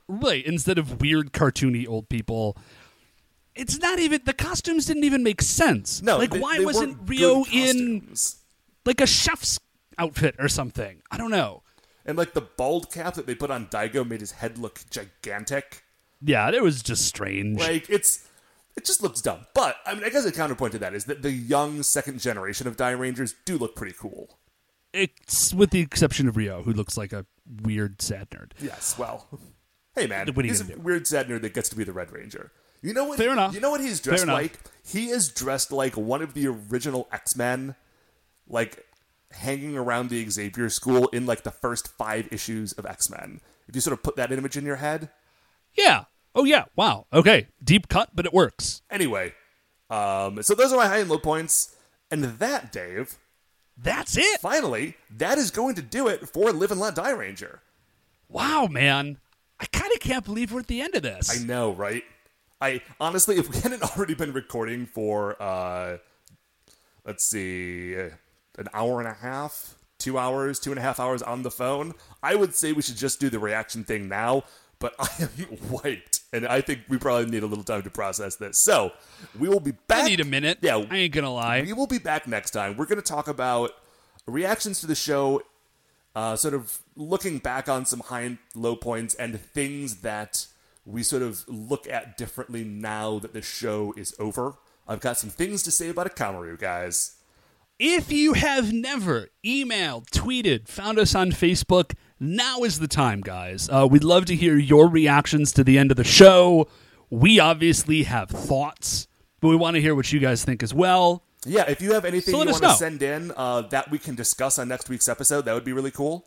Right, instead of weird cartoony old people. It's not even the costumes didn't even make sense. No, like they- why they wasn't Ryo in like a chef's outfit or something? I don't know. And like the bald cap that they put on Daigo made his head look gigantic. Yeah, it was just strange. Like it's it just looks dumb. But I mean, I guess a counterpoint to that is that the young second generation of Dairangers do look pretty cool. It's with the exception of Ryo, who looks like a weird sad nerd. Yes, well, <laughs> hey man, What he's a do? weird sad nerd that gets to be the Red Ranger. You know what? Fair enough. You know what he's dressed like? He is dressed like one of the original X Men, like hanging around the Xavier School in like the first five issues of X Men. If you sort of put that image in your head. Yeah. Oh yeah. Wow. Okay. Deep cut, but it works. Anyway, um, so those are my high and low points, and that, Dave, That's it. finally, that is going to do it for Live and Let Die Ranger. Wow, man. I kind of can't believe we're at the end of this. I know, right? I honestly, if we hadn't <laughs> already been recording for, uh, let's see, an hour and a half, two hours, two and a half hours on the phone, I would say we should just do the reaction thing now. But <laughs> I am wiped, and I think we probably need a little time to process this. So we will be back. I need a minute. Yeah, I ain't gonna lie. we will be back next time. We're going to talk about reactions to the show, uh, sort of looking back on some high and low points and things that we sort of look at differently now that the show is over. I've got some things to say about Akamaru, guys. If you have never emailed, tweeted, found us on Facebook, now is the time, guys. Uh, we'd love to hear your reactions to the end of the show. We obviously have thoughts, but we want to hear what you guys think as well. Yeah, if you have anything So you want to send in uh, that we can discuss on next week's episode, that would be really cool.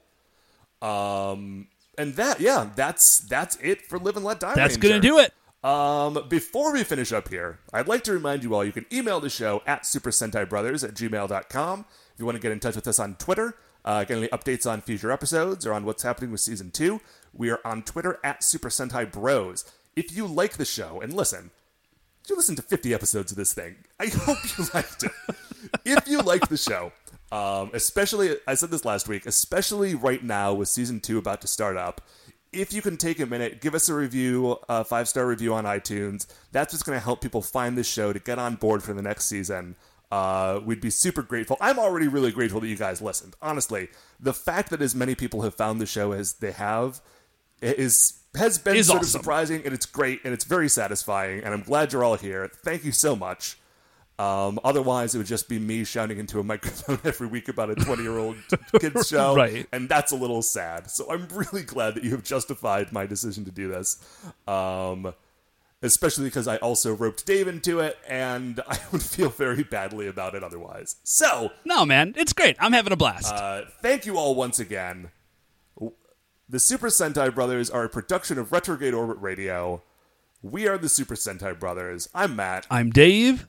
Um, and that, yeah, that's that's it for Live and Let Die. That's Ranger. gonna do it. Um, before we finish up here, I'd like to remind you all you can email the show at Super Sentai Brothers at gmail.com. If you want to get in touch with us on Twitter, uh, get any updates on future episodes or on what's happening with season two, we are on Twitter at Super Sentai Bros. If you like the show, and listen, you listened to 50 episodes of this thing. I hope you <laughs> liked it. if you like the show, um, especially, I said this last week, especially right now with season two about to start up, if you can take a minute, give us a review, a five star review on iTunes. That's what's going to help people find the show to get on board for the next season. Uh, we'd be super grateful. I'm already really grateful that you guys listened. Honestly, the fact that as many people have found the show as they have is has been Is sort of surprising and it's great and it's very satisfying and I'm glad you're all here. Thank you so much. Um, otherwise, it would just be me shouting into a microphone <laughs> every week about a 20 year old <laughs> kid's show. Right. And that's a little sad. So I'm really glad that you have justified my decision to do this. Um, especially because I also roped Dave into it and <laughs> I would feel very badly about it otherwise. So, No, man, it's great. I'm having a blast. uh, thank you all once again. The Super Sentai Brothers are a production of Retrograde Orbit Radio. We are the Super Sentai Brothers. I'm Matt, I'm Dave.